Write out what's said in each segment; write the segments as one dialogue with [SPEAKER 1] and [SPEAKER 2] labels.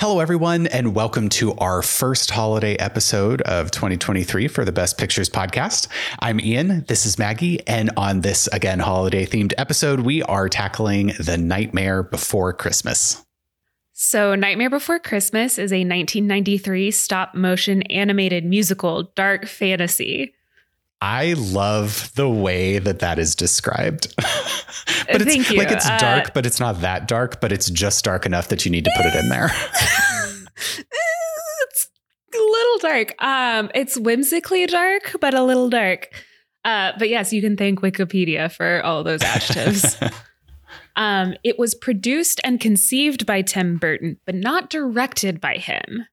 [SPEAKER 1] Hello, everyone, and welcome to our first holiday episode of 2023 for the Best Pictures podcast. I'm Ian, this is Maggie, and on this, again, holiday themed episode, we are tackling The Nightmare Before Christmas.
[SPEAKER 2] So, Nightmare Before Christmas is a 1993 stop motion animated musical dark fantasy.
[SPEAKER 1] I love the way that that is described. but it's
[SPEAKER 2] Thank you.
[SPEAKER 1] like it's
[SPEAKER 2] Uh,
[SPEAKER 1] dark, but it's not that dark, but it's just dark enough that you need to put it in there.
[SPEAKER 2] it's a little dark. Um, it's whimsically dark, but a little dark. Uh, but yes, you can thank Wikipedia for all those adjectives. um, it was produced and conceived by Tim Burton, but not directed by him,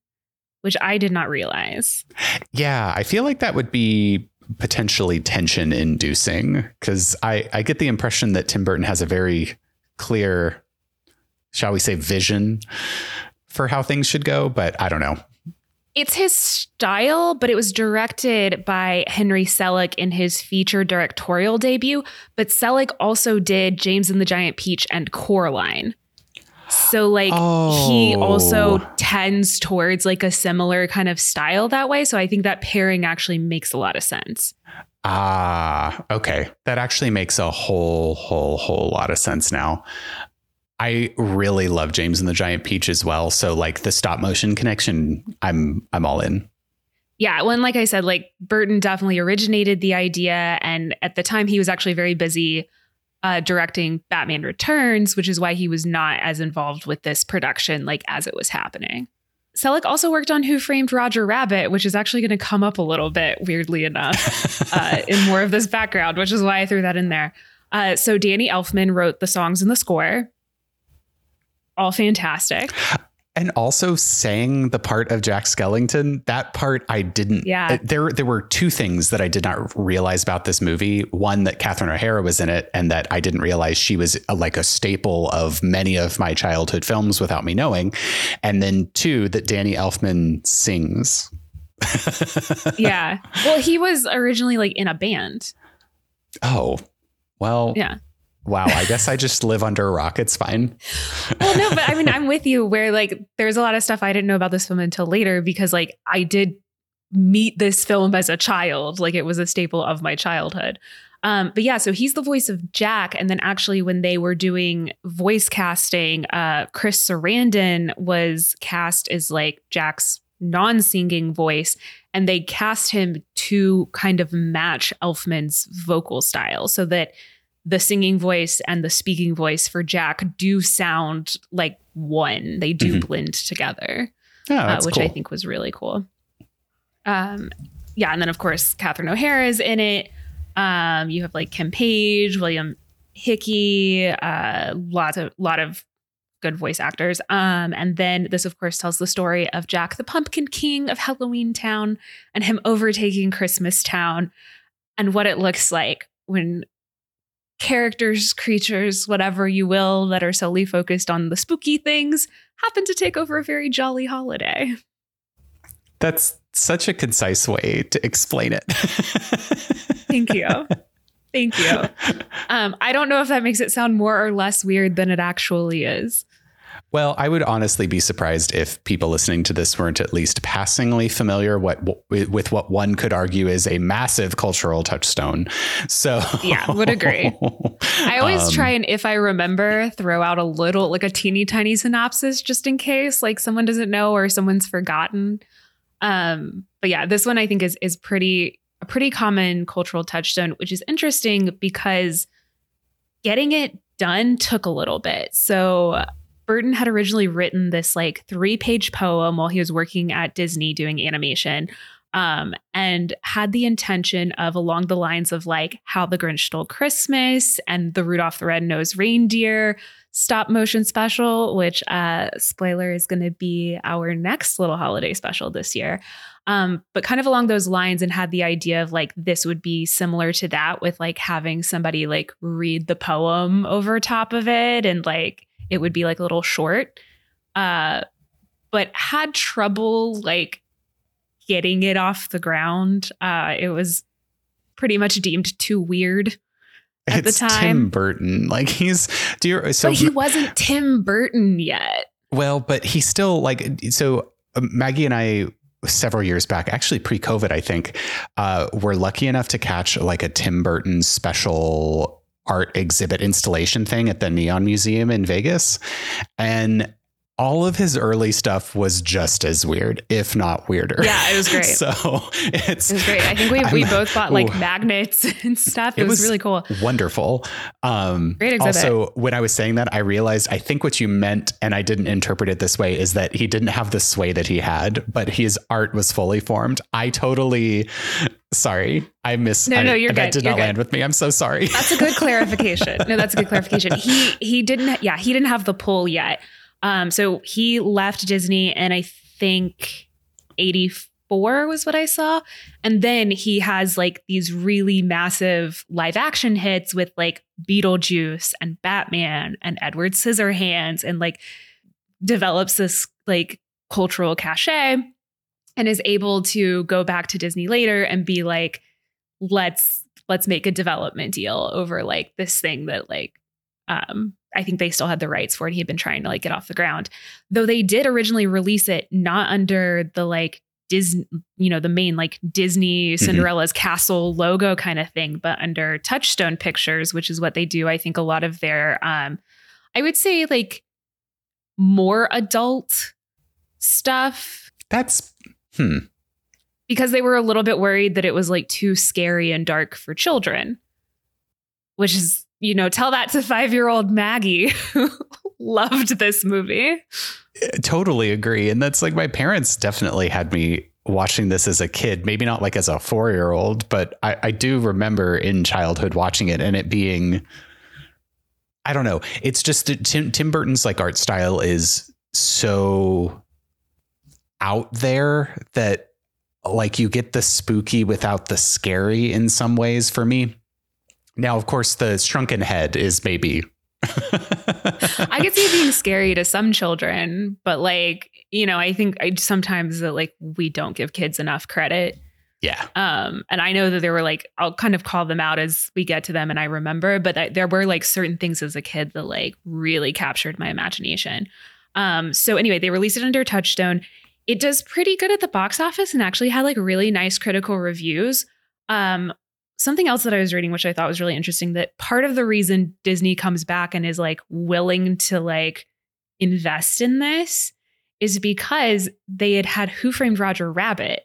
[SPEAKER 2] which I did not realize.
[SPEAKER 1] yeah, I feel like that would be potentially tension inducing because I, I get the impression that Tim Burton has a very clear, shall we say, vision for how things should go, but I don't know.
[SPEAKER 2] It's his style, but it was directed by Henry Selick in his feature directorial debut. But Selick also did James and the Giant Peach and Coraline. So like he
[SPEAKER 1] Oh.
[SPEAKER 2] also tends towards like a similar kind of style that way. So I think that pairing actually makes a lot of sense.
[SPEAKER 1] Ah, okay. That actually makes a whole, whole, whole lot of sense now. I really love James and the Giant Peach as well. So like the stop motion connection, I'm I'm all in.
[SPEAKER 2] Yeah, when like I said, like Burton definitely originated the idea, and at the time he was actually very busy uh, directing Batman Returns, which is why he was not as involved with this production like as it was happening. Selick also worked on Who Framed Roger Rabbit, which is actually going to come up a little bit weirdly enough uh, in more of this background, which is why I threw that in there. Uh, so Danny Elfman wrote the songs and the score. All fantastic.
[SPEAKER 1] and also sang the part of Jack Skellington. That part I didn't.
[SPEAKER 2] Yeah.
[SPEAKER 1] Eh, there there were two things that I did not realize about this movie. One that Catherine O'Hara was in it, and that I didn't realize she was a, like a staple of many of my childhood films without me knowing. And then two that Danny Elfman sings.
[SPEAKER 2] Yeah. Well, he was originally like in a band.
[SPEAKER 1] Oh, well.
[SPEAKER 2] Yeah.
[SPEAKER 1] Wow. I guess I just live under a rock. It's fine.
[SPEAKER 2] well, no, but I mean, I'm with you where like there's a lot of stuff I didn't know about this film until later because like I did meet this film as a child. Like it was a staple of my childhood. Um, but yeah, so he's the voice of Jack. And then actually when they were doing voice casting, uh, Chris Sarandon was cast as like Jack's non-singing voice and they cast him to kind of match Elfman's vocal style so that the singing voice and the speaking voice for Jack do sound like one. They do
[SPEAKER 1] Mhm.
[SPEAKER 2] blend together,
[SPEAKER 1] Oh,
[SPEAKER 2] uh, which
[SPEAKER 1] cool.
[SPEAKER 2] I think was really cool. Um, yeah, and then of course Catherine O'Hara is in it. Um, you have like Ken Page, William Hickey, uh, lots of lot of good voice actors. Um, and then this of course tells the story of Jack the Pumpkin King of Halloween Town and him overtaking Christmas Town and what it looks like when characters, creatures, whatever you will, that are solely focused on the spooky things happen to take over a very jolly holiday.
[SPEAKER 1] That's such a concise way to explain it.
[SPEAKER 2] Thank you. Thank you. Um, I don't know if that makes it sound more or less weird than it actually is.
[SPEAKER 1] Well, I would honestly be surprised if people listening to this weren't at least passingly familiar what with what one could argue is a massive cultural touchstone. So,
[SPEAKER 2] Yeah, would agree. I always
[SPEAKER 1] Um,
[SPEAKER 2] try and, if I remember, throw out a little, like a teeny tiny synopsis just in case, like someone doesn't know or someone's forgotten. Um, but yeah, this one I think is is pretty a pretty common cultural touchstone, which is interesting because getting it done took a little bit. So Burton had originally written this like three page poem while he was working at Disney doing animation. Um, and had the intention of along the lines of like how the Grinch stole Christmas and the Rudolph the Red-Nosed Reindeer stop motion special, which uh spoiler is going to be our next little holiday special this year. Um, but kind of along those lines, and had the idea of like this would be similar to that with like having somebody like read the poem over top of it, and like it would be like a little short. Uh, but had trouble like getting it off the ground. Uh, it was pretty much deemed too weird at
[SPEAKER 1] it's
[SPEAKER 2] the time.
[SPEAKER 1] Tim Burton. Like he's do you so
[SPEAKER 2] but he wasn't Tim Burton yet.
[SPEAKER 1] Well, but he still like so uh, Maggie and I several years back, actually pre-COVID, I think, uh, were lucky enough to catch like a Tim Burton special art exhibit installation thing at the Neon Museum in Vegas. And all of his early stuff was just as weird, if not weirder.
[SPEAKER 2] Yeah, it was great.
[SPEAKER 1] so it's
[SPEAKER 2] it was great. I think we, we both bought like ooh, magnets and stuff. It, it was, was, really cool.
[SPEAKER 1] Wonderful. Um, great exhibit. Also, when I was saying that, I realized I think what you meant, and I didn't interpret it this way, is that he didn't have the sway that he had, but his art was fully formed. I totally sorry i miss
[SPEAKER 2] no no you're
[SPEAKER 1] I,
[SPEAKER 2] good
[SPEAKER 1] that did
[SPEAKER 2] you're
[SPEAKER 1] not
[SPEAKER 2] good.
[SPEAKER 1] land with me i'm so sorry
[SPEAKER 2] that's a good clarification no that's a good clarification he he didn't yeah he didn't have the pull yet um, so he left Disney and I think 84 was what I saw. And then he has like these really massive live action hits with like Beetlejuice and Batman and Edward Scissorhands and like develops this like cultural cachet and is able to go back to Disney later and be like, let's let's make a development deal over like this thing that like um I think they still had the rights for it. He had been trying to like get off the ground. Though they did originally release it not under the like Disney, you know, the main like Disney mm-hmm. Cinderella's mm-hmm. castle logo kind of thing, but under Touchstone Pictures, which is what they do. I think a lot of their um I would say like more adult stuff.
[SPEAKER 1] That's hmm.
[SPEAKER 2] Because they were a little bit worried that it was like too scary and dark for children. Which is you know, tell that to five year old Maggie who loved this movie.
[SPEAKER 1] Uh, totally agree. And that's like my parents definitely had me watching this as a kid, maybe not like as a four year old, but I, I do remember in childhood watching it and it being, I don't know. It's just Tim, Tim Burton's like art style is so out there that like you get the spooky without the scary in some ways for me. Now, of course, the shrunken head is maybe.
[SPEAKER 2] I could see it being scary to some children, but like, you know, I think I sometimes that like we don't give kids enough credit.
[SPEAKER 1] Yeah.
[SPEAKER 2] Um, and I know that there were like, I'll kind of call them out as we get to them and I remember, but I, there were like certain things as a kid that like really captured my imagination. Um, so anyway, they released it under Touchstone. It does pretty good at the box office and actually had like really nice critical reviews. Um, something else that I was reading, which I thought was really interesting, that part of the reason Disney comes back and is like willing to like invest in this is because they had had Who Framed Roger Rabbit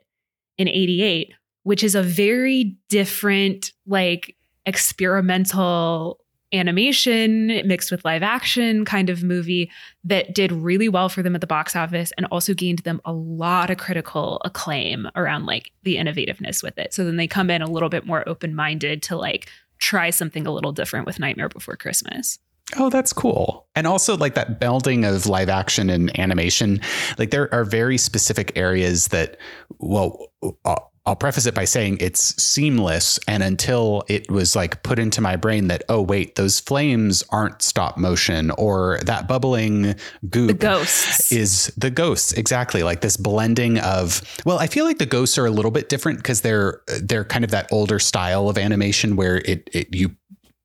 [SPEAKER 2] in 88, which is a very different, like experimental animation mixed with live action kind of movie that did really well for them at the box office and also gained them a lot of critical acclaim around like the innovativeness with it. So then they come in a little bit more open minded to like try something a little different with Nightmare Before Christmas.
[SPEAKER 1] Oh, that's cool. And also like that melding of live action and animation. Like there are very specific areas that, well, uh, I'll preface it by saying it's seamless. And until it was like put into my brain that, oh, wait, those flames aren't stop motion or that bubbling goop
[SPEAKER 2] the ghosts.
[SPEAKER 1] is the ghosts. Exactly. Like this blending of, well, I feel like the ghosts are a little bit different because they're, they're kind of that older style of animation where it, it you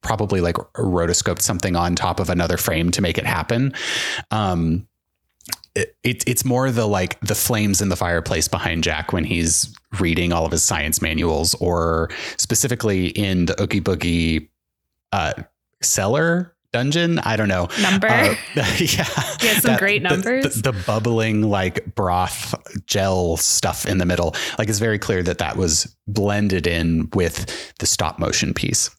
[SPEAKER 1] probably like rotoscoped something on top of another frame to make it happen. Um, it, it's more the like the flames in the fireplace behind Jack when he's reading all of his science manuals, or specifically in the Oogie Boogie uh, cellar dungeon. I don't know
[SPEAKER 2] number. Uh,
[SPEAKER 1] yeah,
[SPEAKER 2] yeah, some that, great numbers.
[SPEAKER 1] The, the, the, bubbling like broth gel stuff in the middle, like it's very clear that that was blended in with the stop motion piece.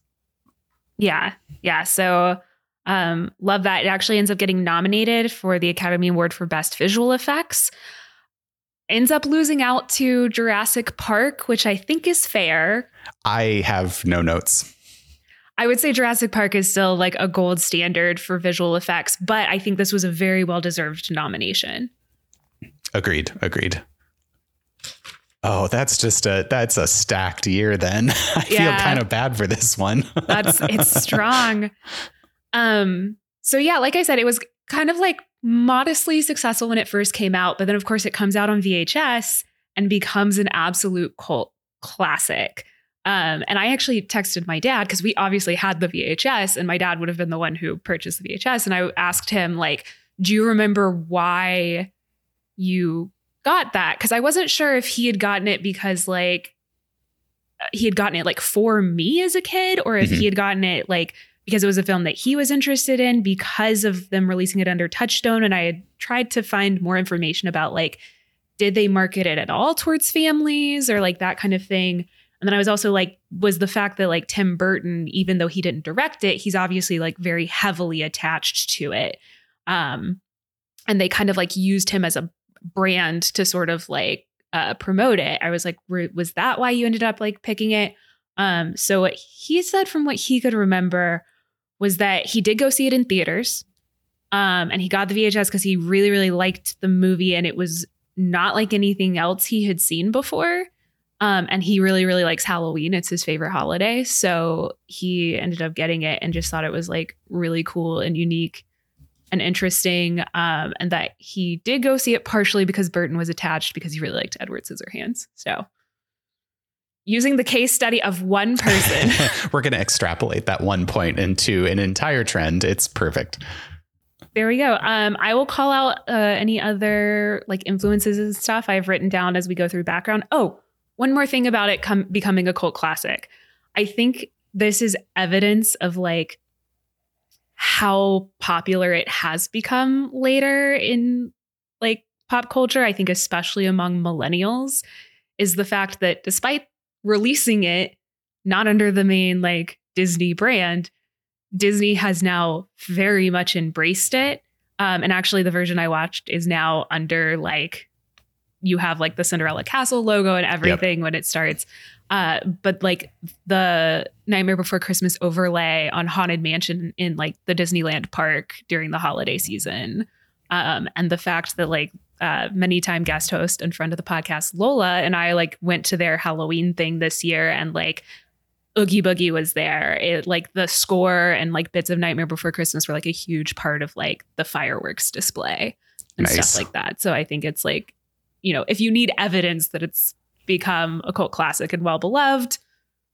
[SPEAKER 2] Yeah, yeah. So um, love that. It actually ends up getting nominated for the Academy Award for Best Visual Effects. Ends up losing out to Jurassic Park, which I think is fair.
[SPEAKER 1] I have no notes.
[SPEAKER 2] I would say Jurassic Park is still like a gold standard for visual effects, but I think this was a very well deserved nomination.
[SPEAKER 1] Agreed. Agreed. Oh, that's just a that's a stacked year then. I yeah. feel kind of bad for this one.
[SPEAKER 2] that's it's strong. Um, so yeah, like I said, it was kind of like modestly successful when it first came out, but then of course it comes out on VHS and becomes an absolute cult classic. Um, and I actually texted my dad because we obviously had the VHS, and my dad would have been the one who purchased the VHS. And I asked him, like, do you remember why you got that? Because I wasn't sure if he had gotten it because like he had gotten it like for me as a kid, or if
[SPEAKER 1] Mhm.
[SPEAKER 2] he had gotten it like because it was a film that he was interested in because of them releasing it under Touchstone. And I had tried to find more information about like, did they market it at all towards families or like that kind of thing? And then I was also like, was the fact that like Tim Burton, even though he didn't direct it, he's obviously like very heavily attached to it. Um, and they kind of like used him as a brand to sort of like uh, promote it. I was like, was that why you ended up like picking it? Um, so what he said from what he could remember was that he did go see it in theaters. Um, and he got the VHS because he really, really liked the movie and it was not like anything else he had seen before. Um, and he really, really likes Halloween. It's his favorite holiday. So he ended up getting it and just thought it was like really cool and unique and interesting. Um, and that he did go see it partially because Burton was attached because he really liked Edward Scissorhands. So using the case study of one person.
[SPEAKER 1] We're going to extrapolate that one point into an entire trend. It's perfect.
[SPEAKER 2] There we go. Um, I will call out uh, any other like influences and stuff I've written down as we go through background. Oh, one more thing about it com- becoming a cult classic. I think this is evidence of like how popular it has become later in like pop culture. I think especially among millennials is the fact that despite releasing it not under the main like Disney brand, Disney has now very much embraced it. Um, and actually, the version I watched is now under like you have like the Cinderella Castle logo and everything when it starts. Uh, but like the Nightmare Before Christmas overlay on Haunted Mansion in like the Disneyland park during the holiday season. Um, and the fact that like uh, many time guest host and friend of the podcast Lola and I like went to their Halloween thing this year and like Oogie Boogie was there. It like the score and like bits of Nightmare Before Christmas were like a huge part of like the fireworks display and
[SPEAKER 1] Nice.
[SPEAKER 2] stuff like that. So I think it's like, you know, if you need evidence that it's become a cult classic and well beloved,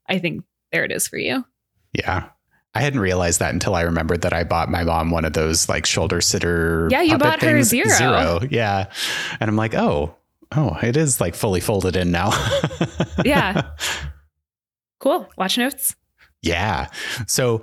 [SPEAKER 2] I think there it is for you.
[SPEAKER 1] Yeah. I hadn't realized that until I remembered that I bought my mom one of those like shoulder sitter.
[SPEAKER 2] Yeah, you bought her
[SPEAKER 1] things.
[SPEAKER 2] Zero.
[SPEAKER 1] Zero. Yeah. And I'm like, oh, oh, it is like fully folded in now.
[SPEAKER 2] Yeah. Cool. Watch notes.
[SPEAKER 1] Yeah. So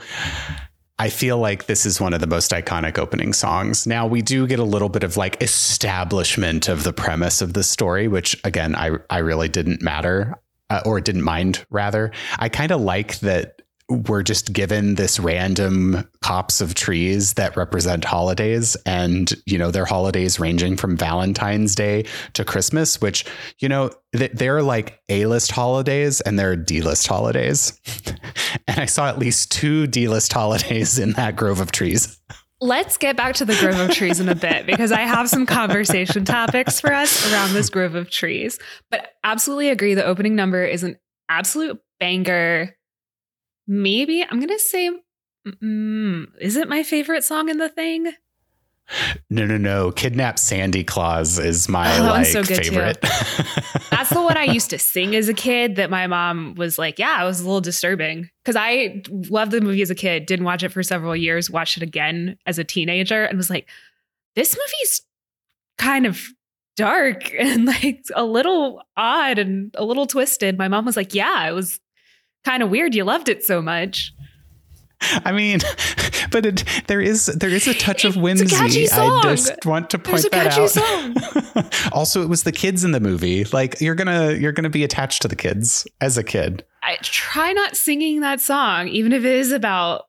[SPEAKER 1] I feel like this is one of the most iconic opening songs. Now we do get a little bit of like establishment of the premise of the story, which again, I I really didn't matter uh, or didn't mind rather. I kind of like that we're just given this random copse of trees that represent holidays and you know they're holidays ranging from valentine's day to christmas which you know th- they're like a-list holidays and they're d-list holidays and i saw at least two d-list holidays in that grove of trees
[SPEAKER 2] Let's get back to the grove of trees in a bit because I have some conversation topics for us around this grove of trees. But absolutely agree. The opening number is an absolute banger. Maybe I'm to say, mm, is it my favorite song in the thing?
[SPEAKER 1] no no no kidnap sandy claws is my
[SPEAKER 2] Oh,
[SPEAKER 1] like
[SPEAKER 2] so
[SPEAKER 1] favorite
[SPEAKER 2] That's the one I used to sing as a kid that my mom was like, yeah, it was a little disturbing. Because I loved the movie as a kid, didn't watch it for several years, watched it again as a teenager, and was like, this movie's kind of dark and like a little odd and a little twisted. My mom was like, yeah, it was kind of weird. You loved it so much.
[SPEAKER 1] I mean, but it, there is there is a touch of
[SPEAKER 2] It's a
[SPEAKER 1] whimsy. I just want to point that out. also, it was the kids in the movie. Like you're gonna you're gonna be attached to the kids as a kid.
[SPEAKER 2] I try not singing that song, even if it is about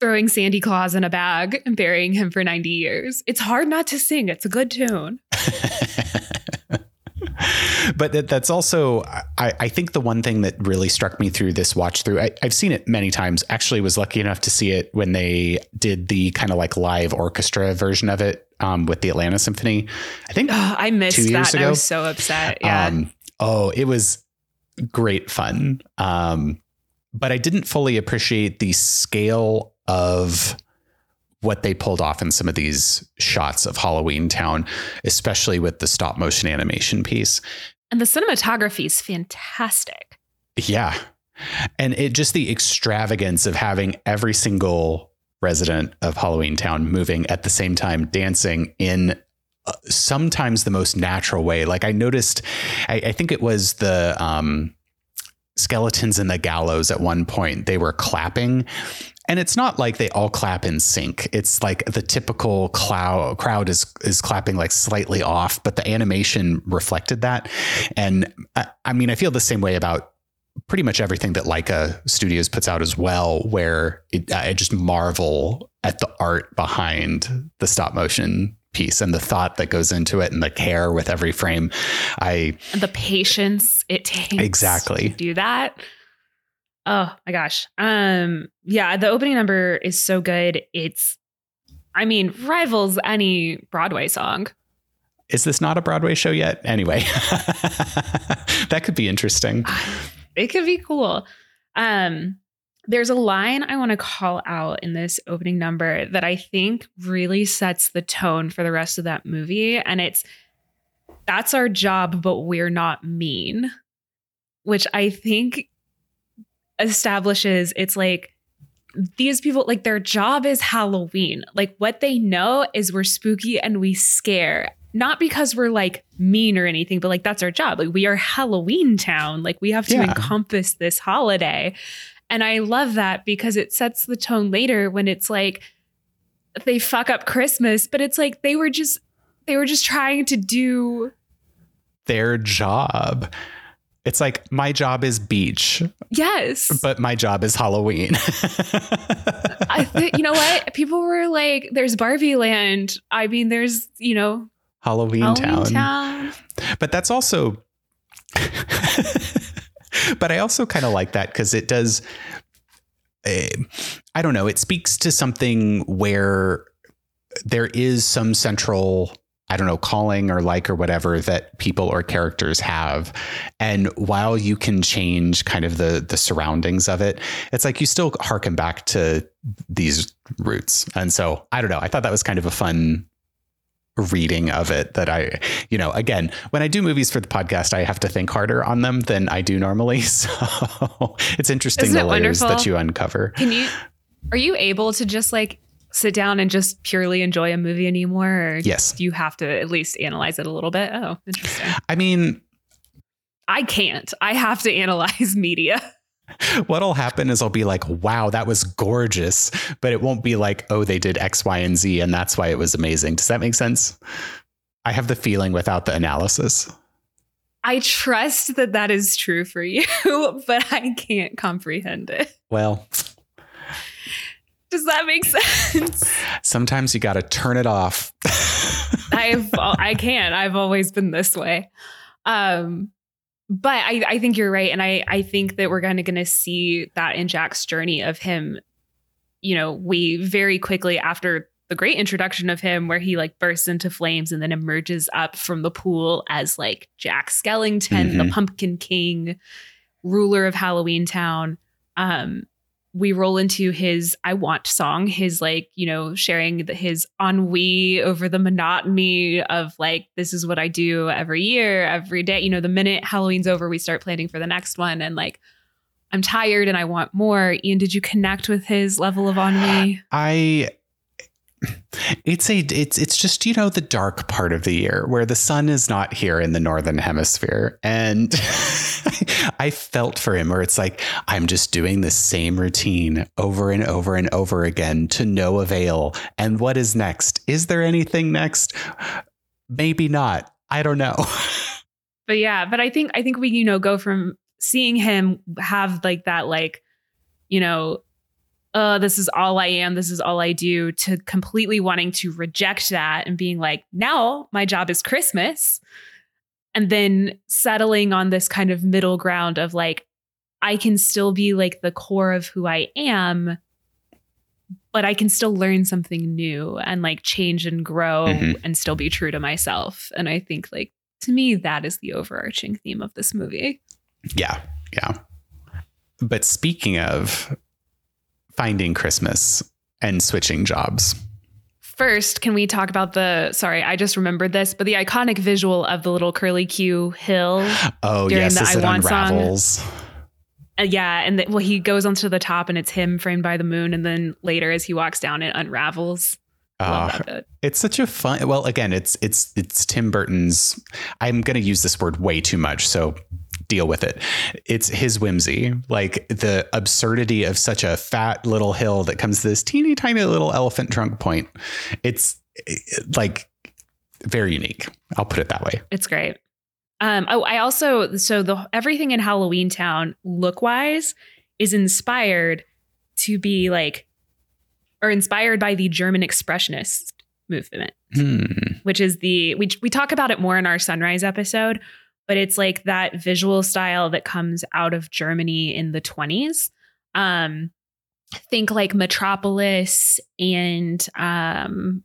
[SPEAKER 2] throwing Sandy Claws in a bag and burying him for 90 years. It's hard not to sing. It's a good tune.
[SPEAKER 1] but that, that's also I, I think the one thing that really struck me through this watch through I, i've seen it many times actually was lucky enough to see it when they did the kind of like live orchestra version of it um, with the atlanta symphony i think
[SPEAKER 2] Ugh, I missed
[SPEAKER 1] Two years
[SPEAKER 2] that. and I was so upset. Yeah.
[SPEAKER 1] Um, oh, it was great fun. Um, but I didn't fully appreciate the scale of what they pulled off in some of these shots of Halloween Town, especially with the stop motion animation piece.
[SPEAKER 2] And the cinematography is fantastic.
[SPEAKER 1] Yeah. And it just the extravagance of having every single resident of Halloween Town, moving at the same time dancing in uh, sometimes the most natural way. Like I noticed, I, I think it was the um, skeletons in the gallows at one point, they were clapping. And it's not like they all clap in sync. It's like the typical cloud, crowd is is clapping like slightly off, but the animation reflected that. And I, I mean, I feel the same way about pretty much everything that Laika Studios puts out as well, where it, uh, I just marvel at the art behind the stop motion piece and the thought that goes into it and the care with every frame. I
[SPEAKER 2] and the patience it takes
[SPEAKER 1] exactly
[SPEAKER 2] to do that. Oh my gosh. Um yeah, the opening number is so good. It's I mean, rivals any Broadway song.
[SPEAKER 1] Is this not a Broadway show yet? Anyway, that could be interesting.
[SPEAKER 2] It could be cool. Um there's a line I want to call out in this opening number that I think really sets the tone for the rest of that movie. And it's that's our job, but we're not mean, which I think establishes it's like these people, like their job is Halloween. Like what they know is we're spooky and we scare. Not because we're like mean or anything, but like that's our job. Like we are Halloween town. Like we have to
[SPEAKER 1] Yeah.
[SPEAKER 2] encompass this holiday. And I love that because it sets the tone later when it's like they fuck up Christmas, but it's like they were just they were just trying to do
[SPEAKER 1] Their job. It's like my job is beach,
[SPEAKER 2] yes.
[SPEAKER 1] but my job is Halloween.
[SPEAKER 2] I think you know what? People were like, there's Barbie land. I mean, there's, you know,
[SPEAKER 1] Halloween,
[SPEAKER 2] Halloween
[SPEAKER 1] town.
[SPEAKER 2] town.
[SPEAKER 1] But that's also but I also kind of like that because it does eh, I don't know, it speaks to something where there is some central I don't know, calling or like or whatever that people or characters have. And while you can change kind of the the surroundings of it, it's like you still harken back to these roots. And so I don't know. I thought that was kind of a fun reading of it that I, you know, again, when I do movies for the podcast, I have to think harder on them than I do normally. So it's interesting
[SPEAKER 2] Isn't
[SPEAKER 1] the layers
[SPEAKER 2] wonderful?
[SPEAKER 1] that you uncover.
[SPEAKER 2] Can you are you able to just like sit down and just purely enjoy a movie anymore? Or
[SPEAKER 1] Yes.
[SPEAKER 2] you have to at least analyze it a little bit? Oh, interesting.
[SPEAKER 1] I mean,
[SPEAKER 2] I can't. I have to analyze media.
[SPEAKER 1] what'll happen is I'll be like, wow, that was gorgeous. But it won't be like, oh, they did X, Y, and Z, and that's why it was amazing. Does that make sense? I have the feeling without the analysis.
[SPEAKER 2] I trust that that is true for you, but I can't comprehend it.
[SPEAKER 1] Well,
[SPEAKER 2] Does that make sense?
[SPEAKER 1] sometimes you got to turn it off.
[SPEAKER 2] I've I can't. I've always been this way. Um but I, I think you're right. And I, I think that we're gonna gonna see that in Jack's journey of him, you know, we very quickly after the great introduction of him where he like bursts into flames and then emerges up from the pool as like Jack Skellington, the
[SPEAKER 1] Mhm.
[SPEAKER 2] Pumpkin King, ruler of Halloween Town. Um, we roll into his I want song, his like, you know, sharing the, his ennui over the monotony of like, this is what I do every year, every day. You know, the minute Halloween's over, we start planning for the next one. And like, I'm tired and I want more. Ian, did you connect with his level of ennui?
[SPEAKER 1] I it's a it's it's just you know the dark part of the year where the sun is not here in the northern hemisphere. And I felt for him where it's like I'm just doing the same routine over and over and over again to no avail. And what is next? Is there anything next? Maybe not. I don't know.
[SPEAKER 2] But yeah, but I think I think we, you know, go from seeing him have like that like, you know, uh, this is all I am, this is all I do, to completely wanting to reject that and being like, now my job is Christmas. And then settling on this kind of middle ground of like, I can still be like the core of who I am, but I can still learn something new and like change and grow
[SPEAKER 1] Mhm.
[SPEAKER 2] and still be true to myself. And I think like to me, that is the overarching theme of this movie.
[SPEAKER 1] Yeah, yeah. But speaking of finding Christmas and switching jobs,
[SPEAKER 2] First, can we talk about the sorry, I just remembered this, but the iconic visual of the little curly Q hill.
[SPEAKER 1] oh
[SPEAKER 2] During
[SPEAKER 1] yes,
[SPEAKER 2] the
[SPEAKER 1] as
[SPEAKER 2] I
[SPEAKER 1] it
[SPEAKER 2] Want song.
[SPEAKER 1] unravels.
[SPEAKER 2] Uh, yeah, and the, well, he goes onto the top, and it's him framed by the moon, and then later, as he walks down, it unravels.
[SPEAKER 1] Uh, it's such a fun. Well, again, it's it's it's Tim Burton's. I'm going to use this word way too much, so deal with it. It's his whimsy, like the absurdity of such a fat little hill that comes to this teeny tiny little elephant trunk point. It's like very unique. I'll put it that way.
[SPEAKER 2] It's great. Um, oh, I also so the everything in Halloween Town look wise is inspired to be like, or inspired by the German Expressionist movement.
[SPEAKER 1] Hmm.
[SPEAKER 2] which is the we we talk about it more in our sunrise episode but it's like that visual style that comes out of Germany in the 20s um think like Metropolis and um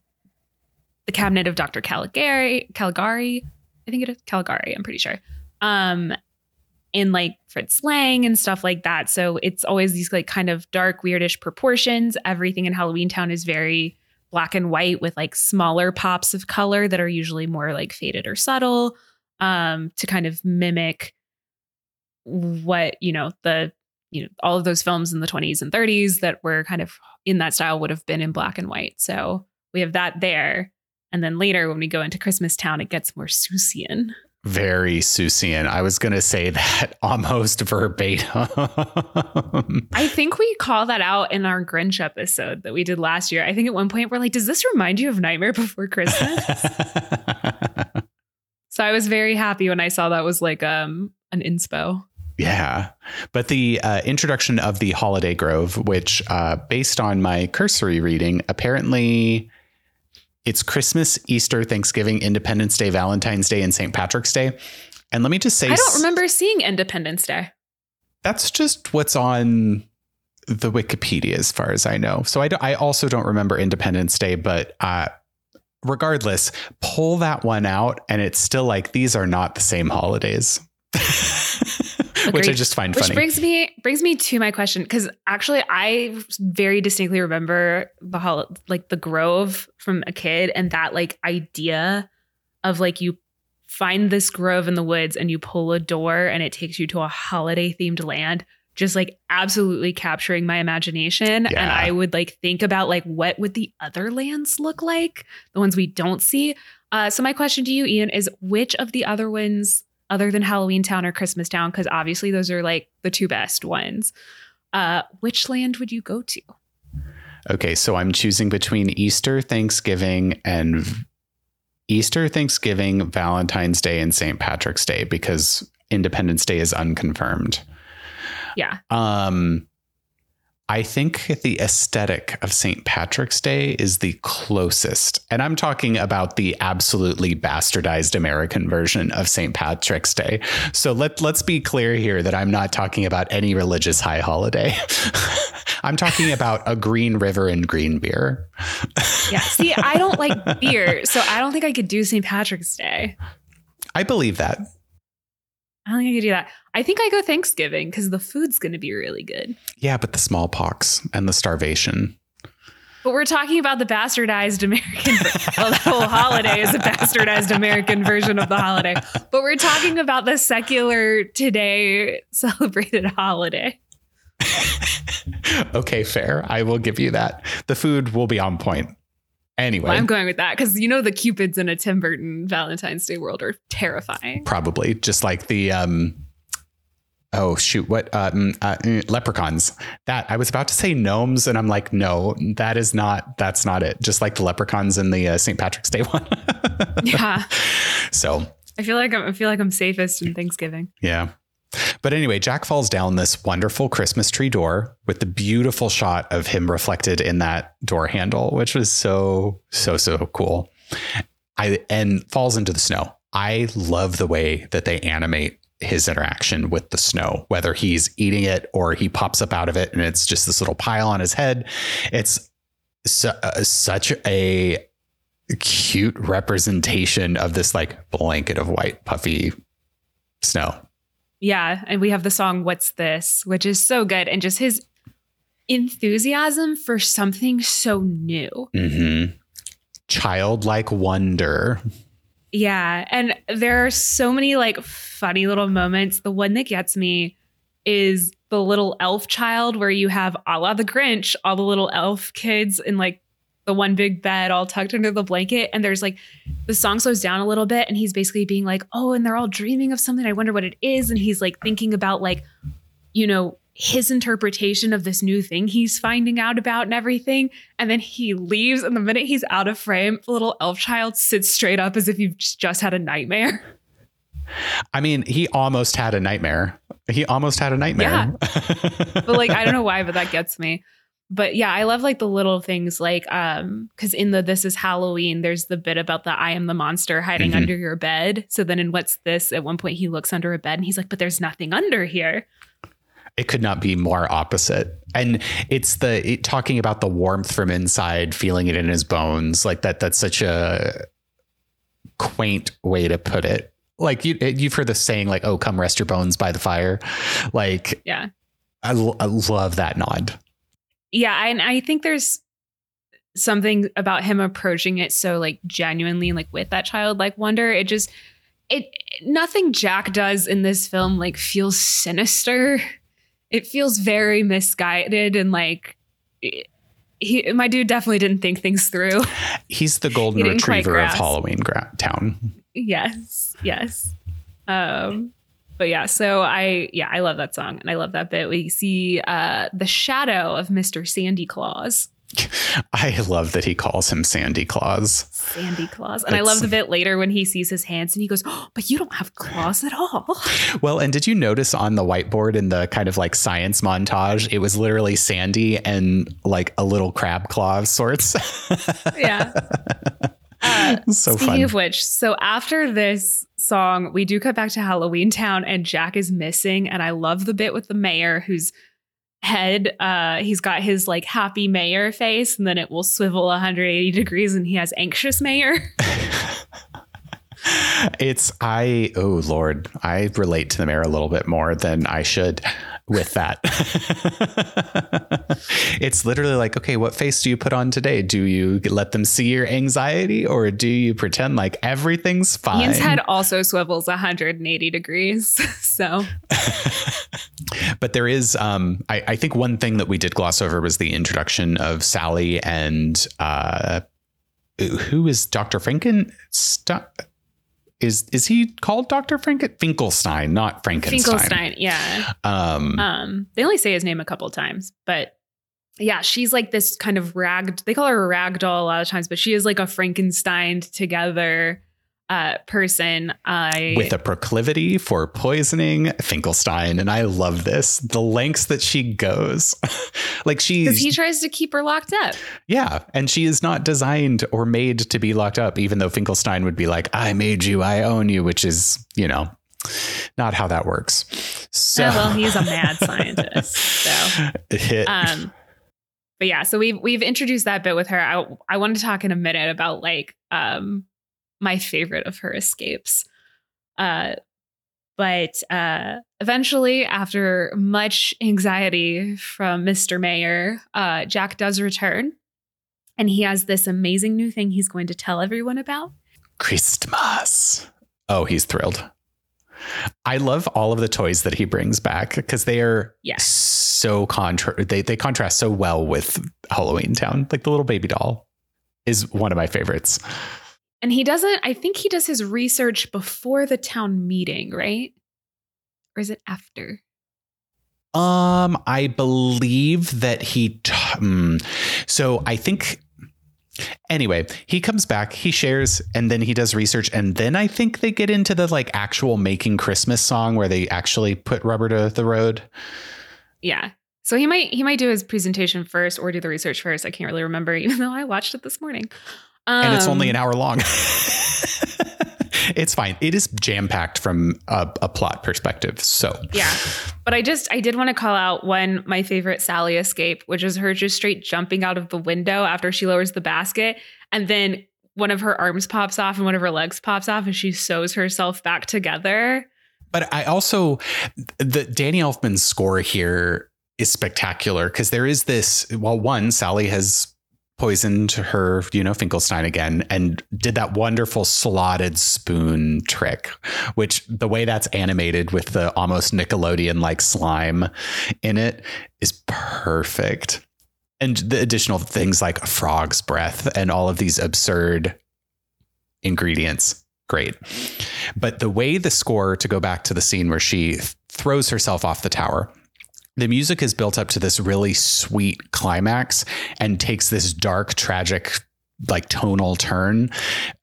[SPEAKER 2] the cabinet of Dr. Caligari Caligari I think it is Caligari I'm pretty sure. Um and like Fritz Lang and stuff like that. So it's always these like kind of dark weirdish proportions. Everything in Halloween Town is very black and white with like smaller pops of color that are usually more like faded or subtle um to kind of mimic what you know the you know all of those films in the 20s and 30s that were kind of in that style would have been in black and white so we have that there and then later when we go into christmas town it gets more Seussian.
[SPEAKER 1] Very Seussian. I was going to say that almost verbatim.
[SPEAKER 2] i think we call that out in our grinch episode that we did last year i think at one point we're like does this remind you of nightmare before christmas so i was very happy when i saw that was like um an inspo
[SPEAKER 1] Yeah. But the uh, introduction of the Holiday Grove, which, uh, based on my cursory reading, apparently it's Christmas, Easter, Thanksgiving, Independence Day, Valentine's Day, and St. Patrick's Day. And let me just say,
[SPEAKER 2] I don't remember seeing Independence Day.
[SPEAKER 1] that's just what's on the Wikipedia, as far as I know. So I, do, I also don't remember Independence Day, but uh, regardless, pull that one out, and it's still like these are not the same holidays. Which I just find funny.
[SPEAKER 2] Which
[SPEAKER 1] funny.
[SPEAKER 2] brings me brings me to my question because actually I very distinctly remember the hol- like the Grove from a kid and that like idea of like you find this grove in the woods and you pull a door and it takes you to a holiday themed land just like absolutely capturing my imagination and I would like think about like what would the other lands look like the ones we don't see uh, so my question to you Ian is which of the other ones other than Halloween Town or Christmas Town, because obviously those are like the two best ones. Uh, which land would you go to?
[SPEAKER 1] Okay, so I'm choosing between Easter, Thanksgiving, and Easter, Thanksgiving, Valentine's Day, and St. Patrick's Day because Independence Day is unconfirmed.
[SPEAKER 2] Yeah.
[SPEAKER 1] Um, I think the aesthetic of St. Patrick's Day is the closest. And I'm talking about the absolutely bastardized American version of St. Patrick's Day. So let, let's be clear here that I'm not talking about any religious high holiday. I'm talking about a green river and green beer.
[SPEAKER 2] Yeah. See, I don't like beer, so I don't think I could do St. Patrick's Day.
[SPEAKER 1] I believe that.
[SPEAKER 2] I don't think I could do that. I think I go Thanksgiving because the food's going to be really good.
[SPEAKER 1] Yeah, but the smallpox and the starvation.
[SPEAKER 2] But we're talking about the bastardized American. well, the whole holiday is a bastardized American version of the holiday. But we're talking about the secular today celebrated holiday.
[SPEAKER 1] okay, fair. I will give you that. The food will be on point. Anyway,
[SPEAKER 2] Well, I'm going with that because you know the cupids in a Tim Burton Valentine's Day world are terrifying.
[SPEAKER 1] probably. Just like the um oh shoot what um uh, mm, leprechauns. That i was about to say gnomes and i'm like no that is not that's not it. Just like the leprechauns in the uh, st patrick's day one.
[SPEAKER 2] Yeah,
[SPEAKER 1] so.
[SPEAKER 2] I feel like I'm, I feel like I'm safest in Thanksgiving.
[SPEAKER 1] yeah but anyway jack falls down this wonderful christmas tree door with the beautiful shot of him reflected in that door handle which was so so so cool. I and falls into the snow. I love the way that they animate his interaction with the snow whether he's eating it or he pops up out of it and it's just this little pile on his head. It's su- uh, such a cute representation of this like blanket of white puffy snow
[SPEAKER 2] Yeah, and we have the song "What's This," which is so good, and just his enthusiasm for something so new.
[SPEAKER 1] hmm Childlike wonder.
[SPEAKER 2] Yeah, and there are so many like funny little moments. The one that gets me is the little elf child where you have a la the Grinch, all the little elf kids in like the one big bed all tucked under the blanket. And there's like the song slows down a little bit and he's basically being like, oh, and they're all dreaming of something. I wonder what it is. And he's like thinking about like, you know, his interpretation of this new thing he's finding out about and everything. And then he leaves. And the minute he's out of frame, the little elf child sits straight up as if you've just had a nightmare.
[SPEAKER 1] I mean, he almost had a nightmare. He almost had a nightmare.
[SPEAKER 2] Yeah. but like, I don't know why, but that gets me. But yeah, I love like the little things like um because in the This is Halloween, there's the bit about the I am the monster hiding mm-hmm. under your bed. So then in what's this? At one point he looks under a bed and he's like, but there's nothing under here
[SPEAKER 1] it could not be more opposite and it's the it, talking about the warmth from inside feeling it in his bones like that that's such a quaint way to put it like you you've heard the saying like oh come rest your bones by the fire like
[SPEAKER 2] yeah
[SPEAKER 1] i, I love that nod
[SPEAKER 2] yeah and i think there's something about him approaching it so like genuinely like with that childlike wonder it just it nothing jack does in this film like feels sinister it feels very misguided and like he my dude definitely didn't think things through.
[SPEAKER 1] He's the golden retriever of Halloween gra- Town.
[SPEAKER 2] Yes, yes. Um, but yeah, so I yeah I love that song and I love that bit. We see uh, the shadow of Mister Sandy Claws.
[SPEAKER 1] I love that he calls him Sandy Claws.
[SPEAKER 2] Sandy Claws. And I love the bit later when he sees his hands and he goes, oh, But you don't have claws at all.
[SPEAKER 1] Well, and did you notice on the whiteboard in the kind of like science montage, it was literally Sandy and like a little crab claw of sorts?
[SPEAKER 2] yeah. Uh, so speaking fun. of which, so after this song, we do cut back to Halloween Town and Jack is missing. And I love the bit with the mayor who's head uh he's got his like happy mayor face and then it will swivel 180 degrees and he has anxious mayor
[SPEAKER 1] it's i oh lord i relate to the mayor a little bit more than i should with that. it's literally like, okay, what face do you put on today? Do you let them see your anxiety or do you pretend like everything's fine?
[SPEAKER 2] Ian's head also swivels 180 degrees. So,
[SPEAKER 1] but there is, um, I, I, think one thing that we did gloss over was the introduction of Sally and, uh, who is Dr. Frankenstein? Is is he called Dr. Franken Finkelstein, not Frankenstein?
[SPEAKER 2] Finkelstein, yeah. Um, um, they only say his name a couple times, but yeah, she's like this kind of ragged. They call her a rag doll a lot of times, but she is like a Frankenstein together uh, person. I
[SPEAKER 1] with a proclivity for poisoning Finkelstein, and I love this. The lengths that she goes, like she
[SPEAKER 2] because he tries to keep her locked up.
[SPEAKER 1] Yeah, and she is not designed or made to be locked up. Even though Finkelstein would be like, "I made you, I own you," which is you know not how that works. So
[SPEAKER 2] well, he's a mad scientist. So um. But yeah, so we've we've introduced that bit with her. I I want to talk in a minute about like um my favorite of her escapes. Uh, but uh, eventually, after much anxiety from Mr. Mayor, uh, Jack does return. And he has this amazing new thing he's going to tell everyone about
[SPEAKER 1] Christmas. Oh, he's thrilled. I love all of the toys that he brings back because they are
[SPEAKER 2] yes.
[SPEAKER 1] so contra they they contrast so well with Halloween Town. Like the little baby doll is one of my favorites.
[SPEAKER 2] And he doesn't, I think he does his research before the town meeting, right? Or is it after?
[SPEAKER 1] Um, I believe that he. T- um, so I think. Anyway, he comes back, he shares, and then he does research, and then I think they get into the like actual making Christmas song where they actually put rubber to the road.
[SPEAKER 2] Yeah. So he might he might do his presentation first or do the research first. I can't really remember, even though I watched it this morning.
[SPEAKER 1] Um, and it's only an um, hour long. it's fine. It is jam packed from a, a, plot perspective. So
[SPEAKER 2] yeah, but I just I did want to call out one my favorite Sally escape, which is her just straight jumping out of the window after she lowers the basket, and then one of her arms pops off and one of her legs pops off, and she sews herself back together.
[SPEAKER 1] But I also the Danny Elfman's score here is spectacular because there is this. Well, one Sally has poisoned her, you know, Finkelstein again and did that wonderful slotted spoon trick, which the way that's animated with the almost Nickelodeon like slime in it is perfect. And the additional things like frog's breath and all of these absurd ingredients, great. But the way the score, to go back to the scene where she throws herself off the tower, the music is built up to this really sweet climax and takes this dark, tragic, like tonal turn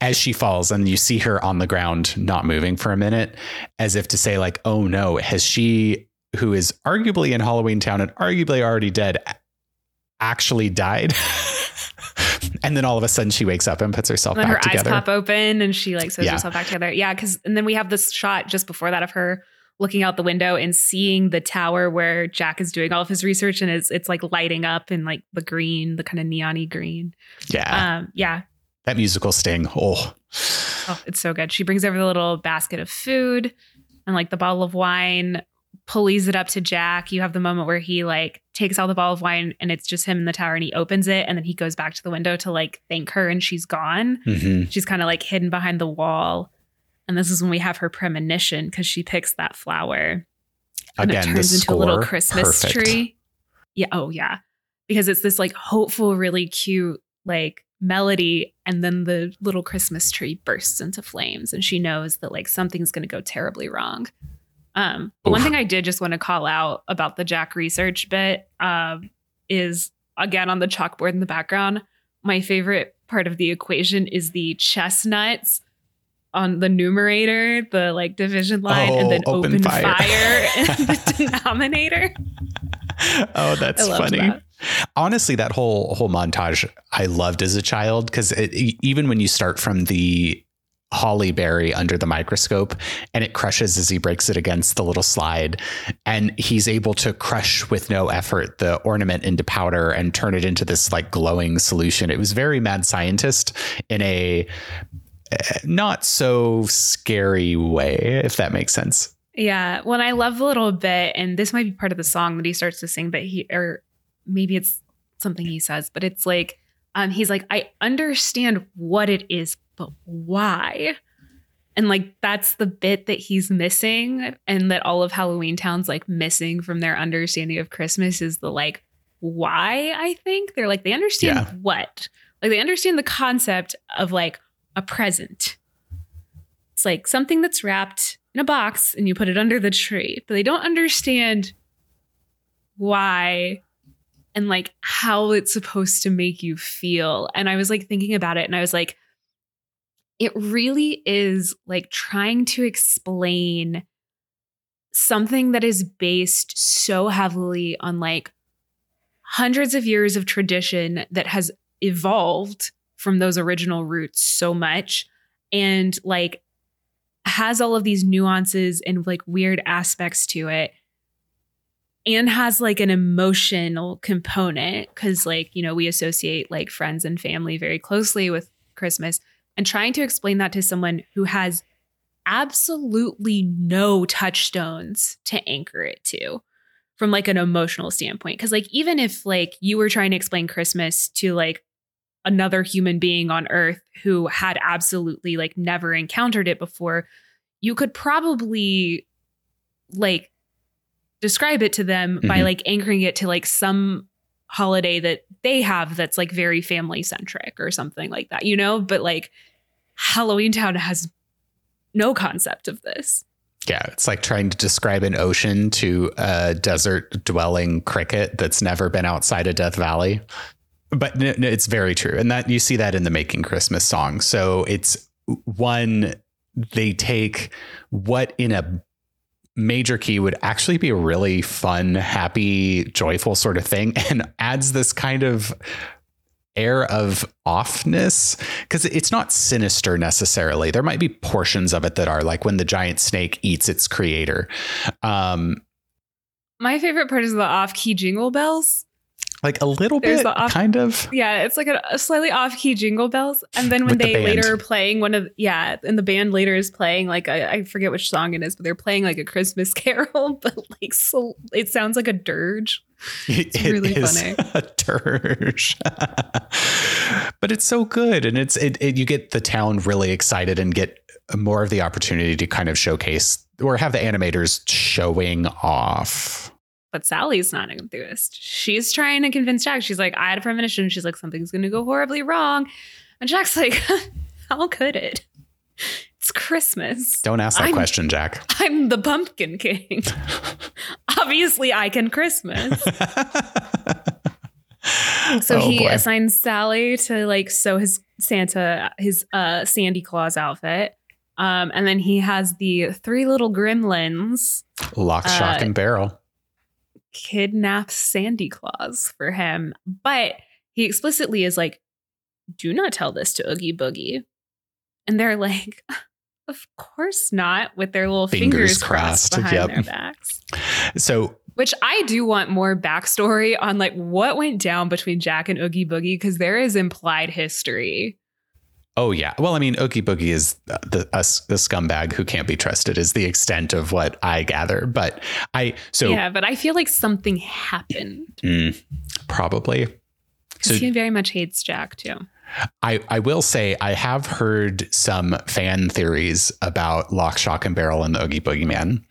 [SPEAKER 1] as she falls. And you see her on the ground, not moving for a minute, as if to say, like, oh no, has she, who is arguably in Halloween Town and arguably already dead, actually died? and then all of a sudden she wakes up and puts herself
[SPEAKER 2] And
[SPEAKER 1] back
[SPEAKER 2] her
[SPEAKER 1] together.
[SPEAKER 2] eyes pop open and she like sews
[SPEAKER 1] Yeah.
[SPEAKER 2] herself back together. Yeah, because and then we have this shot just before that of her looking out the window and seeing the tower where Jack is doing all of his research and it's it's like lighting up in like the green, the kind of neony green.
[SPEAKER 1] yeah.
[SPEAKER 2] Um, yeah.
[SPEAKER 1] that musical sting. Oh,
[SPEAKER 2] Oh, it's so good. She brings over the little basket of food and like the bottle of wine, pulleys it up to Jack. You have the moment where he like takes out the bottle of wine and it's just him in the tower and he opens it and then he goes back to the window to like thank her and she's gone.
[SPEAKER 1] hmm
[SPEAKER 2] She's kind of like hidden behind the wall. And this is when we have her premonition because she picks that flower and
[SPEAKER 1] again,
[SPEAKER 2] it turns into a little Christmas
[SPEAKER 1] perfect.
[SPEAKER 2] tree. Yeah. Oh, yeah. Because it's this like hopeful, really cute like melody. And then the little Christmas tree bursts into flames and she knows that like something's going to go terribly wrong. Um, but one thing I did just want to call out about the Jack research bit um, is again on the chalkboard in the background. My favorite part of the equation is the chestnuts on the numerator, the like division line,
[SPEAKER 1] Oh,
[SPEAKER 2] and then
[SPEAKER 1] open
[SPEAKER 2] open,
[SPEAKER 1] fire.
[SPEAKER 2] fire, in the denominator.
[SPEAKER 1] oh, that's funny.
[SPEAKER 2] that.
[SPEAKER 1] Honestly, that whole whole montage I loved as a child because even when you start from the holly berry under the microscope and it crushes as he breaks it against the little slide and he's able to crush with no effort the ornament into powder and turn it into this like glowing solution it was very mad scientist in a not so scary way if that makes sense
[SPEAKER 2] Yeah. Well, I love the little bit, and this might be part of the song that he starts to sing, but he, or maybe it's something he says, but it's like, um, he's like, I understand what it is, but why? And like, that's the bit that he's missing, and that all of Halloween Town's like missing from their understanding of Christmas is the like, why? I think they're like, they understand
[SPEAKER 1] Yeah.
[SPEAKER 2] what? Like, they understand the concept of like a present. It's like something that's wrapped in a box and you put it under the tree, but they don't understand why and like how it's supposed to make you feel. And I was like thinking about it and I was like, it really is like trying to explain something that is based so heavily on like hundreds of years of tradition that has evolved from those original roots so much. And like has all of these nuances and like weird aspects to it and has like an emotional component because like you know we associate like friends and family very closely with christmas. And trying to explain that to someone who has absolutely no touchstones to anchor it to from like an emotional standpoint. Because like even if like you were trying to explain christmas to like another human being on earth who had absolutely like never encountered it before you could probably like describe it to them by
[SPEAKER 1] Mhm.
[SPEAKER 2] like anchoring it to like some holiday that they have that's like very family centric or something like that you know but like halloween town has no concept of this
[SPEAKER 1] Yeah, it's like trying to describe an ocean to a desert dwelling cricket that's never been outside of Death Valley. But n- n- it's very true. And that you see that in the Making Christmas song. So it's one, they take what in a major key would actually be a really fun, happy, joyful sort of thing and adds this kind of air of offness because it's not sinister necessarily. There might be portions of it that are like when the giant snake eats its creator. Um,
[SPEAKER 2] my favorite part is the off-key jingle bells
[SPEAKER 1] like a little
[SPEAKER 2] There's
[SPEAKER 1] bit,
[SPEAKER 2] off-
[SPEAKER 1] kind of.
[SPEAKER 2] Yeah, it's like a, a slightly off-key jingle bells, and then when
[SPEAKER 1] With the
[SPEAKER 2] they later are playing one of yeah, and the band later is playing like I, I forget which song it is, but they're playing like a Christmas Carol, but like so it sounds like a dirge. It's really
[SPEAKER 1] is
[SPEAKER 2] funny.
[SPEAKER 1] a dirge. but it's so good. And it's, it, it, you get the town really excited and get more of the opportunity to kind of showcase or have the animators showing off.
[SPEAKER 2] But Sally's not an enthusiast. She's trying to convince Jack. She's like, I had a premonition. She's like, something's going to go horribly wrong. And Jack's like, how could it? It's Christmas.
[SPEAKER 1] Don't ask that
[SPEAKER 2] I'm-
[SPEAKER 1] question, Jack.
[SPEAKER 2] I'm the Pumpkin King. Obviously, I can Christmas. So
[SPEAKER 1] Oh,
[SPEAKER 2] he
[SPEAKER 1] boy.
[SPEAKER 2] assigns Sally to like sew his Santa his uh Sandy Claws outfit. Um, and then he has the three little gremlins
[SPEAKER 1] Lock, shock,
[SPEAKER 2] Uh,
[SPEAKER 1] and barrel.
[SPEAKER 2] Kidnap Sandy Claws for him. But he explicitly is like, do not tell this to Oogie Boogie. And they're like, of course not, with their little
[SPEAKER 1] Fingers
[SPEAKER 2] fingers, crossed,
[SPEAKER 1] crossed,
[SPEAKER 2] behind
[SPEAKER 1] yep.
[SPEAKER 2] their backs.
[SPEAKER 1] So
[SPEAKER 2] Which I do want more backstory on like what went down between Jack and Oogie Boogie because there is implied history.
[SPEAKER 1] Oh yeah. Well, I mean, Oogie Boogie is the a, the scumbag who can't be trusted. Is the extent of what I gather. But I so
[SPEAKER 2] yeah, but I feel like something happened
[SPEAKER 1] mm, probably. So-
[SPEAKER 2] he very much hates Jack too.
[SPEAKER 1] I I will say I have heard some fan theories about Lock, Shock, and Barrel and the Oogie Boogie Man.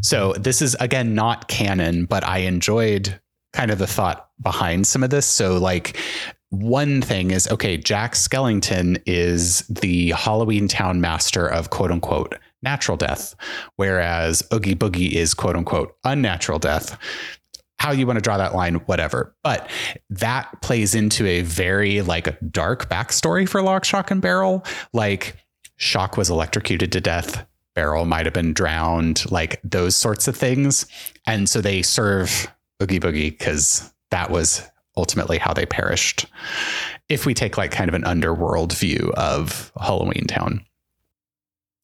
[SPEAKER 1] So this is again not canon, but I enjoyed kind of the thought behind some of this. So like. One thing is okay, Jack Skellington is the Halloween town master of quote unquote natural death, whereas Oogie Boogie is quote unquote unnatural death. How you want to draw that line, whatever. But that plays into a very like dark backstory for Lock, Shock, and Barrel. Like Shock was electrocuted to death. Barrel might have been drowned, like those sorts of things. And so they serve Oogie Boogie because that was ultimately how they perished. If we take like kind of an underworld view of Halloween Town,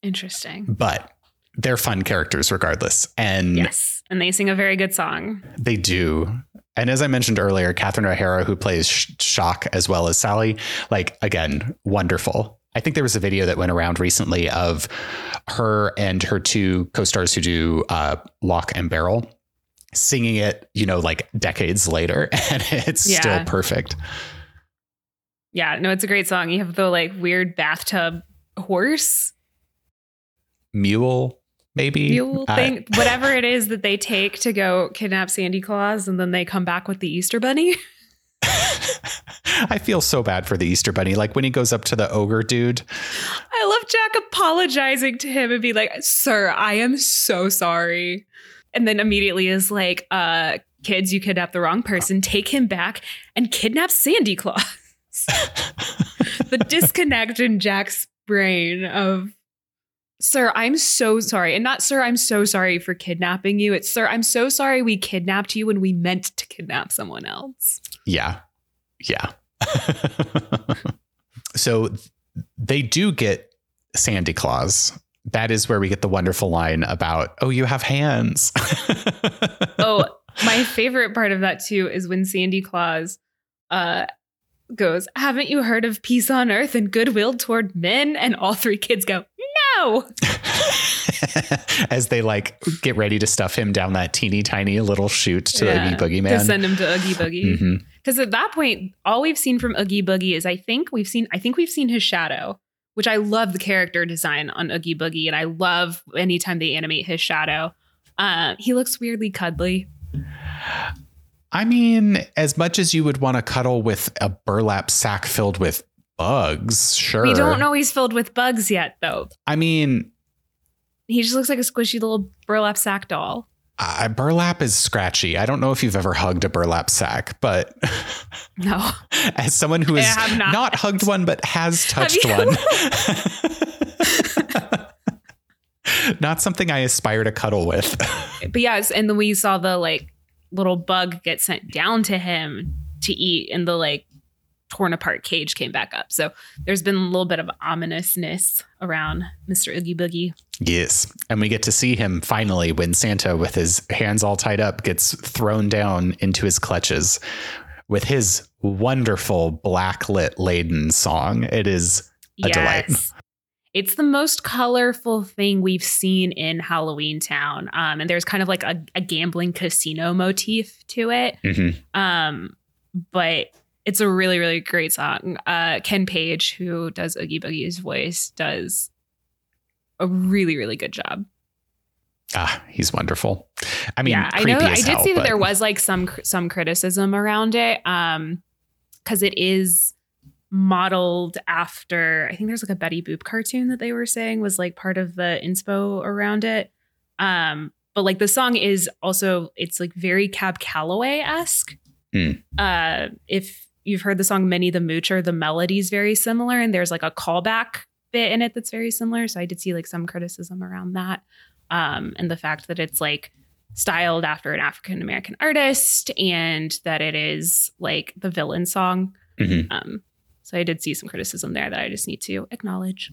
[SPEAKER 2] Interesting.
[SPEAKER 1] but they're fun characters regardless. And
[SPEAKER 2] Yes. And they sing a very good song.
[SPEAKER 1] They do. And as I mentioned earlier, Catherine O'Hara, who plays Shock as well as Sally, like, again, wonderful. I think there was a video that went around recently of her and her two co stars who do uh, Lock and Barrel singing it, you know, like decades later. And it's
[SPEAKER 2] Yeah.
[SPEAKER 1] still perfect.
[SPEAKER 2] Yeah, no, it's a great song. You have the like weird bathtub horse
[SPEAKER 1] Mule, maybe?
[SPEAKER 2] mule
[SPEAKER 1] I-
[SPEAKER 2] thing, whatever it is that they take to go kidnap Sandy Claws, and then they come back with the Easter Bunny.
[SPEAKER 1] I feel so bad for the Easter Bunny. Like when he goes up to the ogre dude,
[SPEAKER 2] I love Jack apologizing to him and be like, "Sir, I am so sorry," and then immediately is like, "Uh, kids, you kidnapped the wrong person. Take him back and kidnap Sandy Claws." the disconnect in Jack's brain of. Sir, I'm so sorry. And not, sir, I'm so sorry for kidnapping you. It's, sir, I'm so sorry we kidnapped you when we meant to kidnap someone else.
[SPEAKER 1] Yeah. Yeah. so they do get Sandy Claws. That is where we get the wonderful line about, oh, you have hands.
[SPEAKER 2] oh, my favorite part of that too is when Sandy Claws uh goes, "Haven't you heard of peace on earth and goodwill toward men?" And all three kids go, "No."
[SPEAKER 1] As they like get ready to stuff him down that teeny tiny little chute to
[SPEAKER 2] Yeah,
[SPEAKER 1] Oogie Boogie
[SPEAKER 2] To
[SPEAKER 1] Man.
[SPEAKER 2] send him to Oogie Boogie. Because at that point, all we've seen from Oogie Boogie is I think we've seen I think we've seen his shadow, which I love the character design on Oogie Boogie, and I love anytime they animate his shadow. Uh, he looks weirdly cuddly.
[SPEAKER 1] I mean, as much as you would want to cuddle with a burlap sack filled with bugs, sure.
[SPEAKER 2] We don't know he's filled with bugs yet, though.
[SPEAKER 1] I mean,
[SPEAKER 2] He just looks like a squishy little burlap sack doll.
[SPEAKER 1] Uh, burlap is scratchy. I don't know if you've ever hugged a burlap sack, but
[SPEAKER 2] No.
[SPEAKER 1] as someone who has
[SPEAKER 2] not.
[SPEAKER 1] not. hugged one but has touched one. not something I aspire to cuddle with.
[SPEAKER 2] but yes, and then we saw the like little bug get sent down to him to eat, and the like torn apart cage came back up. So there's been a little bit of ominousness around Mr. Oogie Boogie.
[SPEAKER 1] yes. And we get to see him finally when Santa, with his hands all tied up, gets thrown down into his clutches with his wonderful black lit laden song. It is A delight.
[SPEAKER 2] it's the most colorful thing we've seen in Halloween Town. Um, and there's kind of like a, a gambling casino motif to it.
[SPEAKER 1] Mm-hmm.
[SPEAKER 2] Um, but it's a really, really great song. Uh, Ken Page, who does Oogie Boogie's voice, does a really, really good job.
[SPEAKER 1] Ah, he's wonderful. I mean,
[SPEAKER 2] yeah, I know. I did
[SPEAKER 1] hell,
[SPEAKER 2] see that there was like some some criticism around it, um, because it is modeled after. I think there's like a Betty Boop cartoon that they were saying was like part of the inspo around it. Um, but like the song is also it's like very Cab Calloway esque.
[SPEAKER 1] Hmm.
[SPEAKER 2] Uh, if you've heard the song "Minnie the Moocher," the melody's very similar, and there's like a callback bit in it that's very similar. So I did see like some criticism around that um, and the fact that it's like styled after an African American artist and that it is like the villain song.
[SPEAKER 1] Mhm.
[SPEAKER 2] Um, so I did see some criticism there that I just need to acknowledge.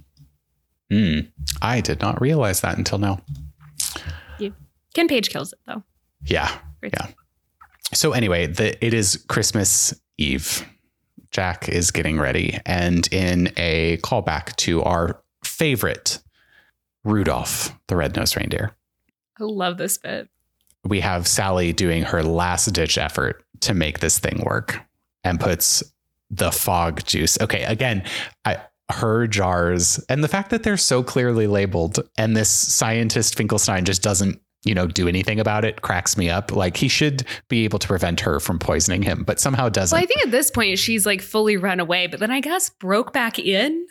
[SPEAKER 1] Mm. I did not realize that until now.
[SPEAKER 2] Ken Page kills it though.
[SPEAKER 1] Yeah.
[SPEAKER 2] Great.
[SPEAKER 1] Yeah. So anyway, the it is Christmas Eve. Jack is getting ready, and in a callback to our favorite Rudolph the Red-Nosed Reindeer,
[SPEAKER 2] I love this bit.
[SPEAKER 1] we have Sally doing her last ditch effort to make this thing work and puts the fog juice. Okay, again, I her jars and the fact that they're so clearly labeled and this scientist Finkelstein just doesn't, you know, do anything about it cracks me up. Like he should be able to prevent her from poisoning him, but somehow doesn't.
[SPEAKER 2] Well, I think at this point she's like fully run away, but then I guess broke back in.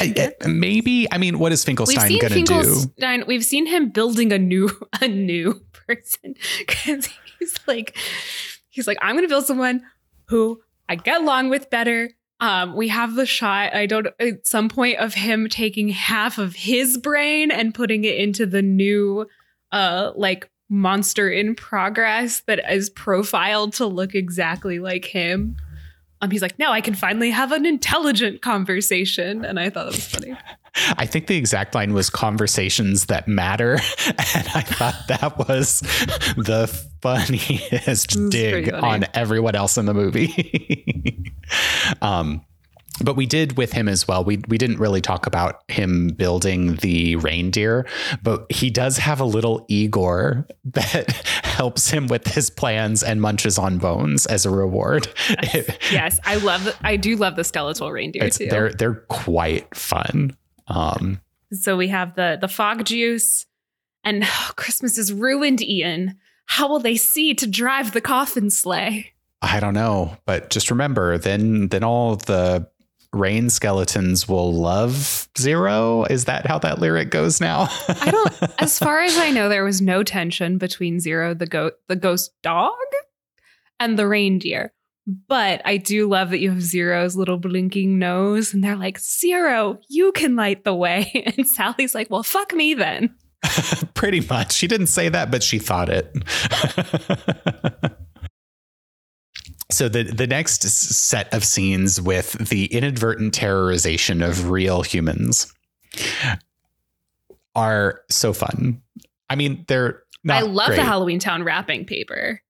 [SPEAKER 1] I- I- maybe, I mean, what is Finkelstein going to do?
[SPEAKER 2] We've seen him building a new a new person because he's like he's like I'm going to build someone who I get along with better. Um, we have the shot. I don't at some point of him taking half of his brain and putting it into the new uh like monster in progress that is profiled to look exactly like him. Um, he's like, now I can finally have an intelligent conversation, and I thought that was funny.
[SPEAKER 1] I think the exact line was conversations that matter. And I thought that was the funniest
[SPEAKER 2] was
[SPEAKER 1] dig
[SPEAKER 2] funny.
[SPEAKER 1] on everyone else in the movie. um, but we did with him as well. We we didn't really talk about him building the reindeer, but he does have a little Igor that helps him with his plans and munches on bones as a reward.
[SPEAKER 2] yes, I love. I do love the skeletal reindeer
[SPEAKER 1] It's,
[SPEAKER 2] too.
[SPEAKER 1] they're they're quite fun. Um,
[SPEAKER 2] So we have the the fog juice, and Christmas is ruined. Ian, how will they see to drive the coffin sleigh?
[SPEAKER 1] I don't know, but just remember, then then all the rain skeletons will love Zero. Is that how that lyric goes now?
[SPEAKER 2] I don't. as far as I know, there was no tension between Zero, the goat, the ghost dog, and the reindeer. But I do love that you have Zero's little blinking nose, and they're like, Zero, you can light the way. And Sally's like, Well, fuck me then.
[SPEAKER 1] Pretty much. She didn't say that, but she thought it. so the the next set of scenes with the inadvertent terrorization of real humans are so fun. I mean, they're not
[SPEAKER 2] I love
[SPEAKER 1] great.
[SPEAKER 2] the Halloween Town wrapping paper.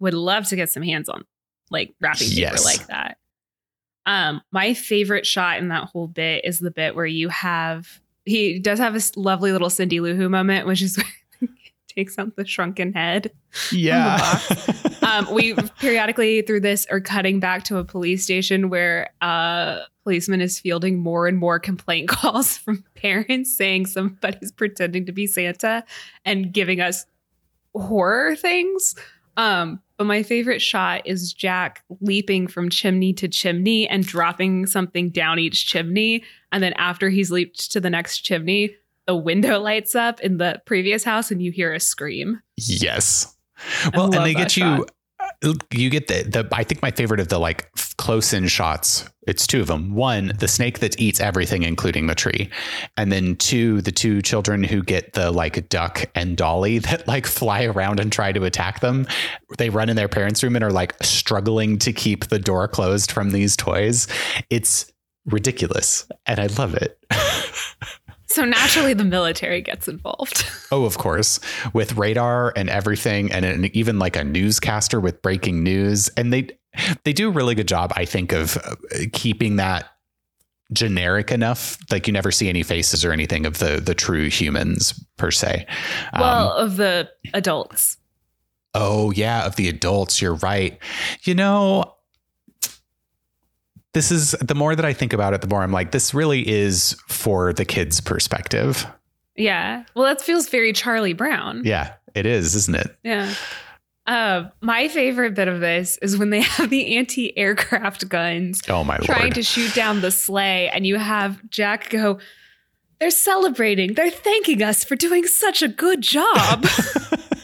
[SPEAKER 2] Would love to get some hands on like wrapping paper
[SPEAKER 1] Yes.
[SPEAKER 2] like that. Um, my favorite shot in that whole bit is the bit where you have he does have this lovely little Cindy Lou Who moment, which is takes out the shrunken head.
[SPEAKER 1] Yeah.
[SPEAKER 2] Um, we periodically through this are cutting back to a police station where a policeman is fielding more and more complaint calls from parents saying somebody's pretending to be Santa and giving us horror things. Um, but my favorite shot is Jack leaping from chimney to chimney and dropping something down each chimney. And then after he's leaped to the next chimney, the window lights up in the previous house and you hear a scream.
[SPEAKER 1] Yes. Well, and they get you. uh, You get the the. I think my favorite of the like close in shots. It's two of them. One, the snake that eats everything, including the tree, and then two, the two children who get the like duck and dolly that like fly around and try to attack them. They run in their parents' room and are like struggling to keep the door closed from these toys. It's ridiculous, and I love it.
[SPEAKER 2] So naturally, the military gets involved.
[SPEAKER 1] Oh, of course, with radar and everything, and an, even like a newscaster with breaking news, and they they do a really good job, I think, of uh, keeping that generic enough. Like you never see any faces or anything of the the true humans per se. Um,
[SPEAKER 2] well, of the adults.
[SPEAKER 1] Oh yeah, of the adults. You're right. You know, this is the more that I think about it, the more I'm like, this really is for the kids' perspective.
[SPEAKER 2] Yeah. Well, that feels very Charlie Brown.
[SPEAKER 1] Yeah, it is, isn't it?
[SPEAKER 2] Yeah. Uh, my favorite bit of this is when they have the anti-aircraft guns
[SPEAKER 1] Oh my
[SPEAKER 2] trying
[SPEAKER 1] lord.
[SPEAKER 2] to shoot down the sleigh, and you have Jack go, "They're celebrating. They're thanking us for doing such a good job."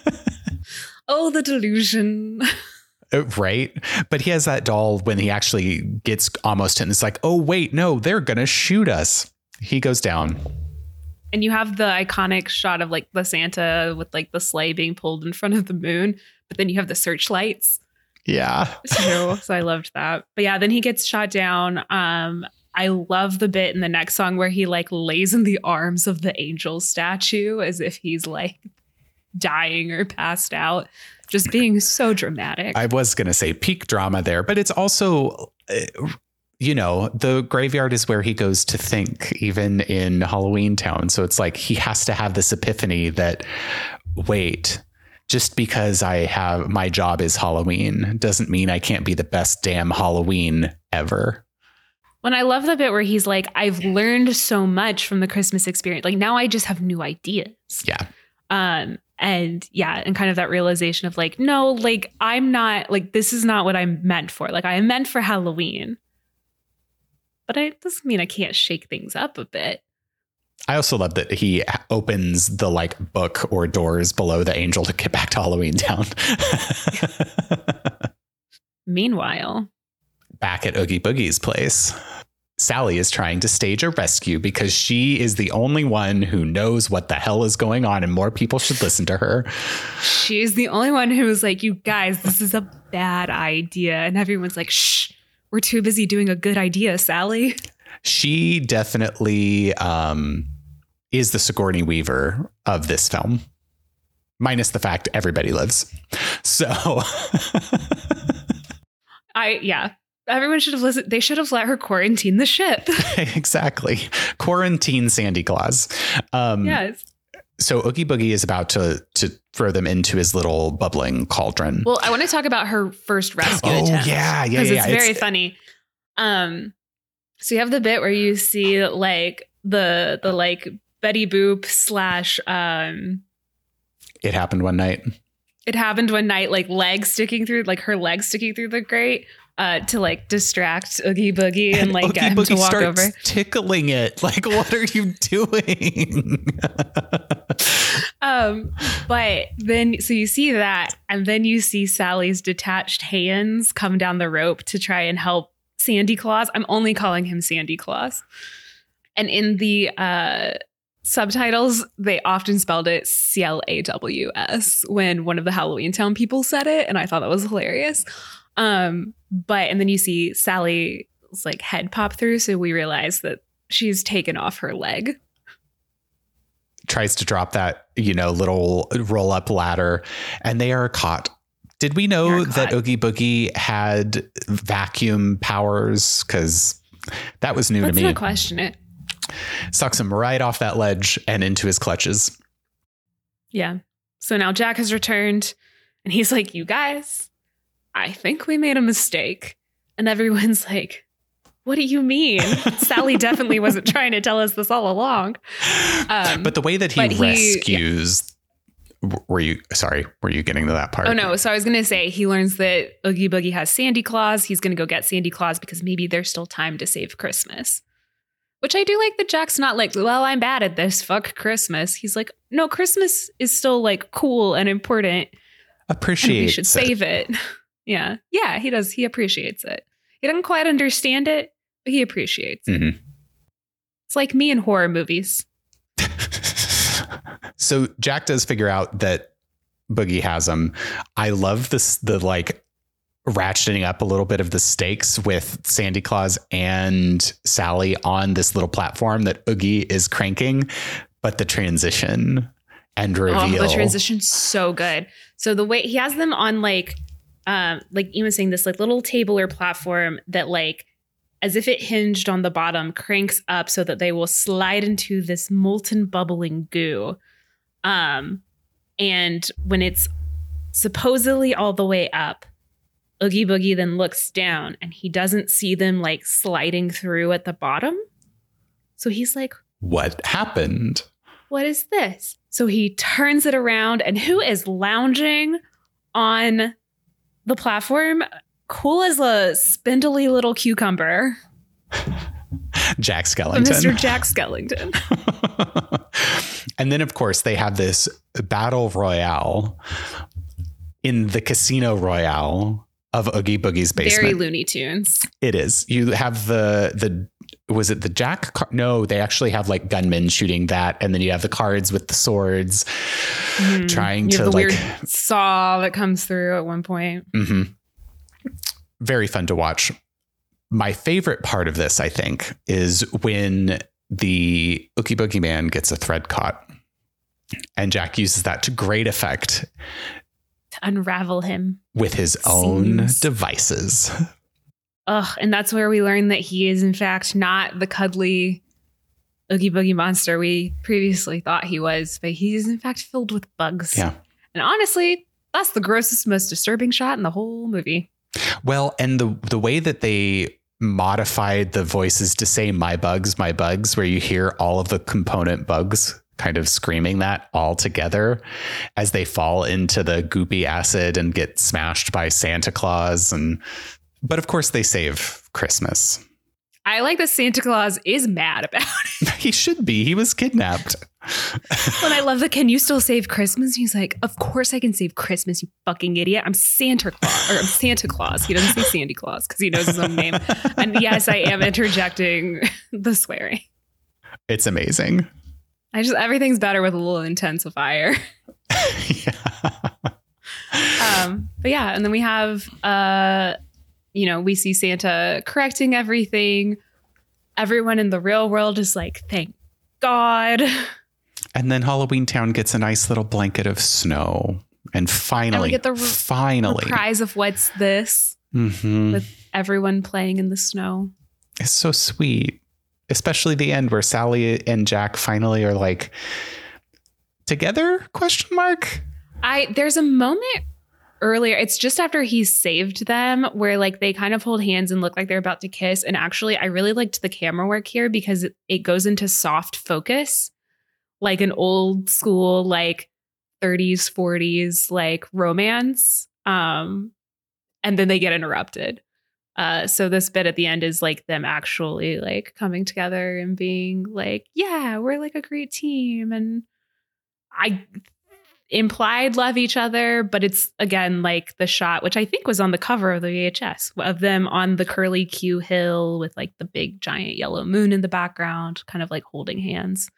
[SPEAKER 2] oh, the delusion.
[SPEAKER 1] Right? But he has that doll when he actually gets almost and it's like, oh wait, no, they're gonna shoot us. He goes down.
[SPEAKER 2] And you have the iconic shot of like the Santa with like the sleigh being pulled in front of the moon, but then you have the searchlights.
[SPEAKER 1] Yeah.
[SPEAKER 2] too. so I loved that. But yeah, then he gets shot down. Um, I love the bit in the next song where he like lays in the arms of the angel statue as if he's like dying or passed out. Just being so dramatic.
[SPEAKER 1] I was going to say peak drama there, but it's also, uh, you know, the graveyard is where he goes to think, even in Halloween Town. So it's like he has to have this epiphany that, wait, just because I have my job is Halloween doesn't mean I can't be the best damn Halloween ever.
[SPEAKER 2] when I love the bit where he's like, I've learned so much from the Christmas experience. Like now I just have new ideas.
[SPEAKER 1] Yeah.
[SPEAKER 2] um and yeah and kind of that realization of like no like i'm not like this is not what i'm meant for like i am meant for halloween but it doesn't mean i can't shake things up a bit
[SPEAKER 1] I also love that he opens the like book or doors below the angel to get back to Halloween Town.
[SPEAKER 2] meanwhile
[SPEAKER 1] back at Oogie Boogie's place. Sally is trying to stage a rescue because she is the only one who knows what the hell is going on, and more people should listen to her.
[SPEAKER 2] she's the only one who was like you guys this is a bad idea and everyone's like shh we're too busy doing a good idea sally
[SPEAKER 1] She definitely um, is the Sigourney Weaver of this film, minus the fact everybody lives. So,
[SPEAKER 2] i yeah everyone should have listened they should have let her quarantine the ship
[SPEAKER 1] exactly. Quarantine Sandy Claws. Um,
[SPEAKER 2] yes
[SPEAKER 1] So Oogie Boogie is about to to throw them into his little bubbling cauldron.
[SPEAKER 2] well i want to talk about her first rescue
[SPEAKER 1] oh
[SPEAKER 2] attempt.
[SPEAKER 1] yeah, yeah,
[SPEAKER 2] because
[SPEAKER 1] yeah.
[SPEAKER 2] it's very funny. Um, so you have the bit where you see like the the like Betty Boop slash um,
[SPEAKER 1] it happened one night.
[SPEAKER 2] it happened one night like legs sticking through like her legs sticking through the grate uh to like distract Oogie Boogie and, like
[SPEAKER 1] Oogie
[SPEAKER 2] get him to walk
[SPEAKER 1] starts
[SPEAKER 2] over.
[SPEAKER 1] tickling it. Like, what are you doing?
[SPEAKER 2] Um, but then so you see that, and then you see Sally's detached hands come down the rope to try and help Sandy Claws. I'm only calling him Sandy Claws. And in the uh subtitles, they often spelled it C L A W S when one of the Halloween Town people said it, and I thought that was hilarious. Um, but and then you see Sally's like head pop through, so we realize that she's taken off her leg.
[SPEAKER 1] Tries to drop that, you know, little roll up ladder, and they are caught. Did we know that. Oogie Boogie had vacuum powers? Because that was new
[SPEAKER 2] Let's
[SPEAKER 1] to me.
[SPEAKER 2] not question it.
[SPEAKER 1] Sucks him right off that ledge and into his clutches.
[SPEAKER 2] Yeah. So now Jack has returned and he's like, You guys, I think we made a mistake. And everyone's like, What do you mean? Sally definitely wasn't trying to tell us this all along. Um,
[SPEAKER 1] but the way that he
[SPEAKER 2] but he-
[SPEAKER 1] rescues. Were you sorry? Were you getting to that part?
[SPEAKER 2] Oh no. So I was going to say he learns that Oogie Boogie has Sandy Claws. He's going to go get Sandy Claws because maybe there's still time to save Christmas. Which I do like that Jack's not like, well, I'm bad at this. Fuck Christmas. He's like, no, Christmas is still like cool and important.
[SPEAKER 1] Appreciate.
[SPEAKER 2] we should save it. yeah. Yeah, he does. He appreciates it. He doesn't quite understand it, but he appreciates it.
[SPEAKER 1] Mhm.
[SPEAKER 2] It's like me in horror movies.
[SPEAKER 1] so Jack does figure out that Boogie has him. I love this the like ratcheting up a little bit of the stakes with Sandy Claws and Sally on this little platform that Oogie is cranking, but the transition and reveal.
[SPEAKER 2] Oh, the transition's so good. So the way he has them on like um like Ian was saying, this like little table or platform that like as if it hinged on the bottom, cranks up so that they will slide into this molten bubbling goo. Um, and when it's supposedly all the way up, Oogie Boogie then looks down and he doesn't see them like sliding through at the bottom. So he's like,
[SPEAKER 1] What happened?
[SPEAKER 2] What is this? So he turns it around, and who is lounging on the platform? Cool as a spindly little cucumber.
[SPEAKER 1] Jack Skellington.
[SPEAKER 2] Mr. Jack Skellington.
[SPEAKER 1] and then, of course, they have this battle royale in the Casino Royale of Oogie Boogie's basement.
[SPEAKER 2] Very Looney Tunes.
[SPEAKER 1] It is. You have the the was it the Jack? Car- no, they actually have like gunmen shooting that, and then you have the cards with the swords, mm-hmm. trying
[SPEAKER 2] you
[SPEAKER 1] to like
[SPEAKER 2] saw that comes through at one point.
[SPEAKER 1] Mm-hmm. Very fun to watch. My favorite part of this, I think, is when the Oogie Boogie Man gets a thread caught, and Jack uses that to great effect
[SPEAKER 2] to unravel him
[SPEAKER 1] with his own devices.
[SPEAKER 2] Ugh, and that's where we learn that he is in fact not the cuddly Oogie Boogie monster we previously thought he was, but he is in fact filled with bugs.
[SPEAKER 1] Yeah.
[SPEAKER 2] And honestly, that's the grossest, most disturbing shot in the whole movie.
[SPEAKER 1] Well, and the the way that they modified the voices to say my bugs, my bugs, where you hear all of the component bugs kind of screaming that all together as they fall into the goopy acid and get smashed by Santa Claus and but of course, they save Christmas.
[SPEAKER 2] I like that Santa Claus is mad about it.
[SPEAKER 1] he should be. He was kidnapped.
[SPEAKER 2] and I love that. Can you still save Christmas? He's like, Of course I can save Christmas, you fucking idiot. I'm Santa Claus or I'm Santa Claus. He doesn't say Sandy Claws because he knows his own name. And yes, I am interjecting the swearing.
[SPEAKER 1] It's amazing.
[SPEAKER 2] I just everything's better with a little intensifier. yeah. Um, but yeah, and then we have uh you know, we see Santa correcting everything. Everyone in the real world is like, thank God.
[SPEAKER 1] And then Halloween Town gets a nice little blanket of snow. And finally, and we get the re- finally
[SPEAKER 2] prize of what's this mm-hmm. with everyone playing in the snow.
[SPEAKER 1] It's so sweet, especially the end where Sally and Jack finally are like together? Question mark.
[SPEAKER 2] I there's a moment earlier it's just after he saved them where like they kind of hold hands and look like they're about to kiss. And actually i really liked the camera work here because it, it goes into soft focus like an old school like 30s 40s like romance um and then they get interrupted. Uh so this bit at the end is like them actually like coming together and being like yeah we're like a great team. And I implied love each other, but it's again like the shot, which I think was on the cover of the VHS of them on the curly Q hill with like the big giant yellow moon in the background, kind of like holding hands,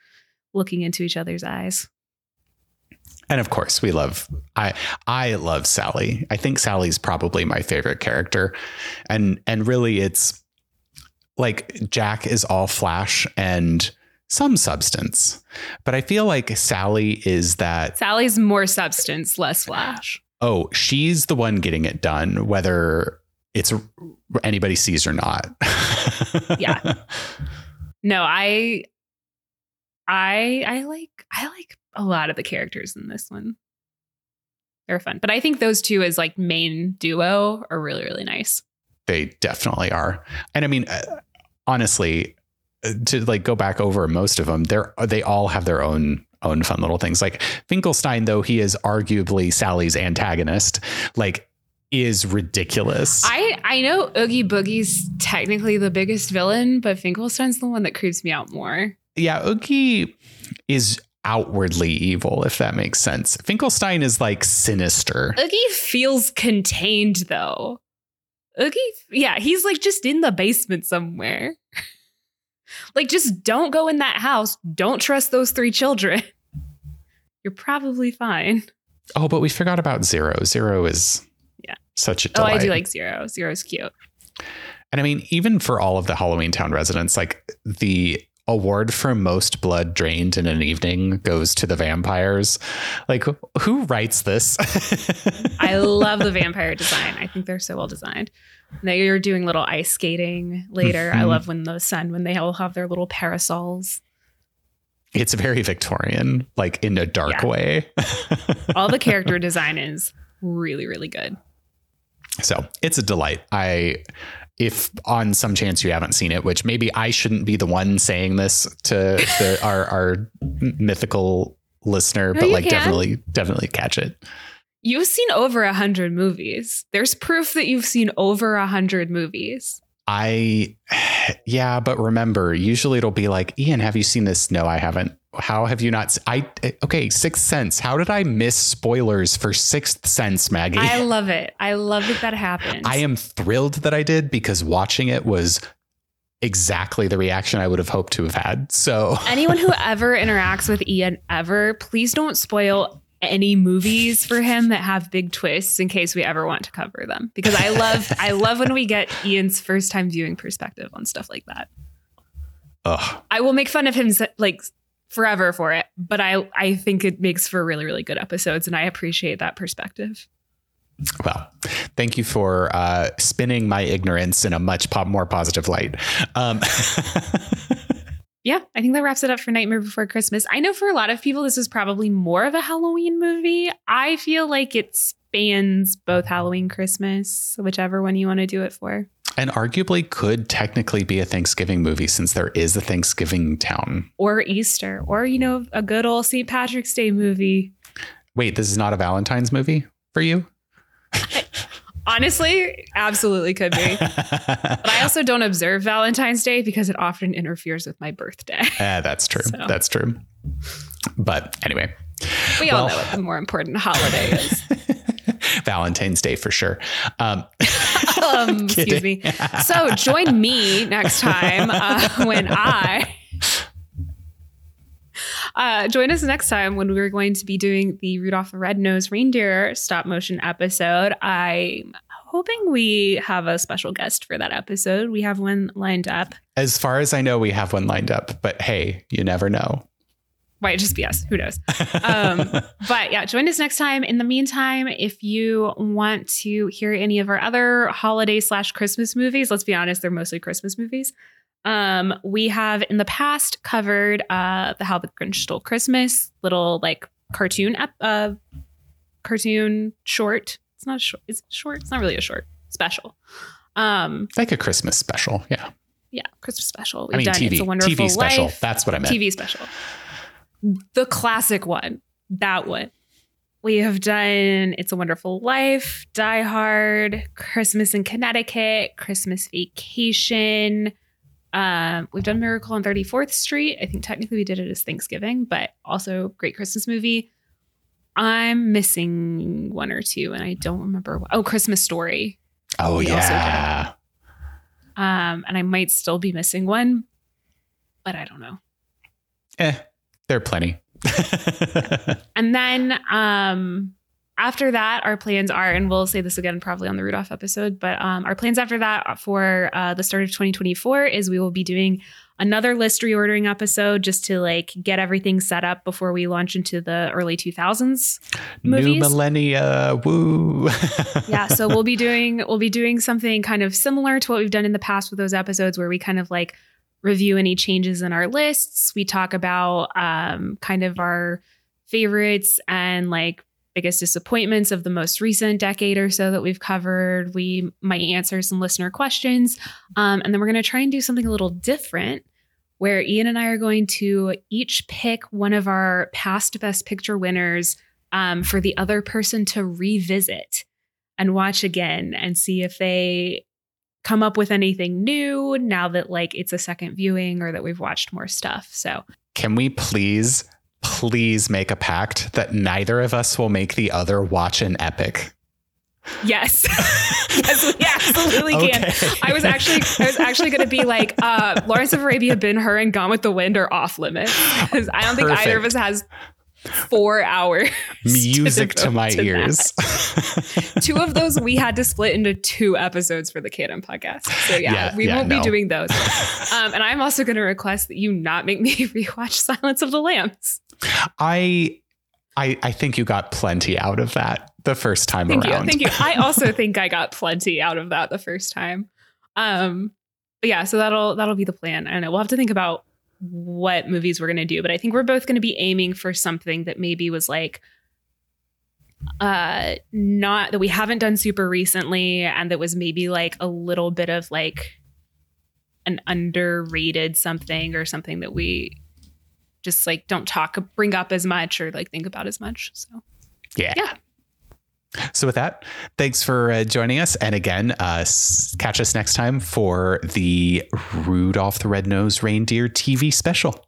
[SPEAKER 2] looking into each other's eyes.
[SPEAKER 1] And of course, we love I I love Sally. I think Sally's probably my favorite character. And and really it's like Jack is all flash and some substance. But I feel like Sally is that.
[SPEAKER 2] Sally's more substance, less flash.
[SPEAKER 1] Oh, she's the one getting it done, whether it's anybody sees or not.
[SPEAKER 2] yeah. No, I, I, I like, I like a lot of the characters in this one. They're fun, but I think those two as like main duo are really, really nice.
[SPEAKER 1] They definitely are, and I mean, uh, honestly, to like go back over most of them, they're they all have their own own fun little things. Like Finkelstein, though he is arguably Sally's antagonist, like is ridiculous.
[SPEAKER 2] I I know Oogie Boogie's technically the biggest villain, but Finkelstein's the one that creeps me out more.
[SPEAKER 1] Yeah, Oogie is outwardly evil, if that makes sense. Finkelstein is like sinister.
[SPEAKER 2] Oogie feels contained though. Oogie, yeah, he's like just in the basement somewhere. Like, just don't go in that house. Don't trust those three children. You're probably fine.
[SPEAKER 1] Oh, but we forgot about Zero. Zero is yeah such a delight.
[SPEAKER 2] Oh, I do like Zero. Zero's cute.
[SPEAKER 1] And I mean, even for all of the Halloween Town residents, like the award for most blood drained in an evening goes to the vampires. Like, who writes this?
[SPEAKER 2] I love the vampire design. I think they're so well designed. Now you're doing little ice skating later. I
[SPEAKER 1] Mhm.
[SPEAKER 2] love when the sun, when they all have their little parasols.
[SPEAKER 1] it's very Victorian, like in a dark
[SPEAKER 2] Yeah.
[SPEAKER 1] way.
[SPEAKER 2] All the character design is really, really good.
[SPEAKER 1] So it's a delight. I, if on some chance you haven't seen it, which maybe I shouldn't be the one saying this to the, our our mythical listener,
[SPEAKER 2] No,
[SPEAKER 1] but like
[SPEAKER 2] can.
[SPEAKER 1] definitely definitely catch it.
[SPEAKER 2] You've seen over a hundred movies. There's proof that you've seen over a hundred movies.
[SPEAKER 1] I, yeah, but remember, usually it'll be like, Ian, have you seen this? No, I haven't. How have you not? I eh, okay, Sixth Sense. How did I miss spoilers for Sixth Sense, Maggie?
[SPEAKER 2] I love it. I love that that happened.
[SPEAKER 1] I am thrilled that I did because watching it was exactly the reaction I would have hoped to have had. So
[SPEAKER 2] Anyone who ever interacts with Ian ever, please don't spoil any movies for him that have big twists in case we ever want to cover them. Because I love I love when we get Ian's first time viewing perspective on stuff like that.
[SPEAKER 1] ugh,
[SPEAKER 2] I will make fun of him like forever for it, but I I think it makes for really really good episodes and I appreciate that perspective.
[SPEAKER 1] well, thank you for uh, spinning my ignorance in a much po- more positive light. Um,
[SPEAKER 2] Yeah, I think that wraps it up for Nightmare Before Christmas. I know for a lot of people, this is probably more of a Halloween movie. I feel like it spans both Halloween, Christmas, whichever one you want to do it for.
[SPEAKER 1] and arguably could technically be a Thanksgiving movie since there is a Thanksgiving town.
[SPEAKER 2] Or Easter, or, you know, a good old St. Patrick's Day movie.
[SPEAKER 1] Wait, this is not a Valentine's movie for you?
[SPEAKER 2] Honestly, absolutely could be. But I also don't observe Valentine's Day because it often interferes with my birthday.
[SPEAKER 1] Eh, that's true.
[SPEAKER 2] So.
[SPEAKER 1] That's true. But anyway,
[SPEAKER 2] We all
[SPEAKER 1] Well-
[SPEAKER 2] know what the more important holiday is.
[SPEAKER 1] Valentine's Day for sure. Um,
[SPEAKER 2] um, excuse me. So join me next time uh, when I. Uh, join us next time when we're going to be doing the Rudolph the Red-Nosed Reindeer stop motion episode. I'm hoping we have a special guest for that episode. We have one lined up.
[SPEAKER 1] as far as I know, we have one lined up, but hey, you never know.
[SPEAKER 2] Might just be us. Who knows? Um, but yeah, join us next time. In the meantime, if you want to hear any of our other holiday slash Christmas movies, let's be honest, they're mostly Christmas movies. Um, we have in the past covered uh, the How the Grinch Stole Christmas, little like cartoon ep- uh, cartoon short. It's not a short. It's short. It's not really a short special. Um,
[SPEAKER 1] like a Christmas special. Yeah.
[SPEAKER 2] yeah, Christmas special. We've
[SPEAKER 1] I mean,
[SPEAKER 2] done
[SPEAKER 1] TV,
[SPEAKER 2] It's a Wonderful
[SPEAKER 1] TV special.
[SPEAKER 2] Life.
[SPEAKER 1] That's what I meant.
[SPEAKER 2] TV special. The classic one. That one. We have done It's a Wonderful Life, Die Hard, Christmas in Connecticut, Christmas Vacation. Um, we've done Miracle on 34th Street. I think technically we did it as Thanksgiving, but also great Christmas movie. I'm missing one or two, and I don't remember. What. Oh, Christmas Story.
[SPEAKER 1] Oh,
[SPEAKER 2] We also did.
[SPEAKER 1] yeah.
[SPEAKER 2] Um, and I might still be missing one, but I don't know.
[SPEAKER 1] Eh, there are plenty.
[SPEAKER 2] And then um after that, our plans are, and we'll say this again probably on the Rudolph episode, but um, our plans after that for uh, the start of 2024 is we will be doing another list reordering episode just to like get everything set up before we launch into the early 2000s.
[SPEAKER 1] New
[SPEAKER 2] movies.
[SPEAKER 1] millennia. Woo.
[SPEAKER 2] Yeah, so we'll be doing we'll be doing something kind of similar to what we've done in the past with those episodes where we kind of like review any changes in our lists. We talk about um, kind of our favorites and like biggest disappointments of the most recent decade or so that we've covered. We might answer some listener questions. Um, and then we're going to try and do something a little different where Ian and I are going to each pick one of our past Best Picture winners um, for the other person to revisit and watch again and see if they come up with anything new now that like it's a second viewing or that we've watched more stuff. So
[SPEAKER 1] Can we please, please make a pact that neither of us will make the other watch an epic?
[SPEAKER 2] yes, yes, we absolutely can.
[SPEAKER 1] Okay.
[SPEAKER 2] I was actually I was actually going to be like uh, Lawrence of Arabia, Ben Hur, and Gone with the Wind are off limits because I don't think either of us has four hours.
[SPEAKER 1] Music to, to my to ears.
[SPEAKER 2] two of those we had to split into two episodes for the Canon podcast. So yeah, yeah we yeah, won't no. be doing those. Um, and I'm also going to request that you not make me rewatch Silence of the Lambs.
[SPEAKER 1] I I, I think you got plenty out of that the first time
[SPEAKER 2] thank
[SPEAKER 1] around.
[SPEAKER 2] You, thank you. I also think I got plenty out of that the first time. Um, but yeah, so that'll that'll be the plan. I don't know. We'll have to think about what movies we're gonna do, but I think we're both gonna be aiming for something that maybe was like uh not that we haven't done super recently and that was maybe like a little bit of like an underrated something or something that we just like don't talk bring up as much or like think about as much so.
[SPEAKER 1] Yeah. Yeah. So with that thanks for uh, joining us and again uh, catch us next time for the rudolph the red-nosed reindeer tv special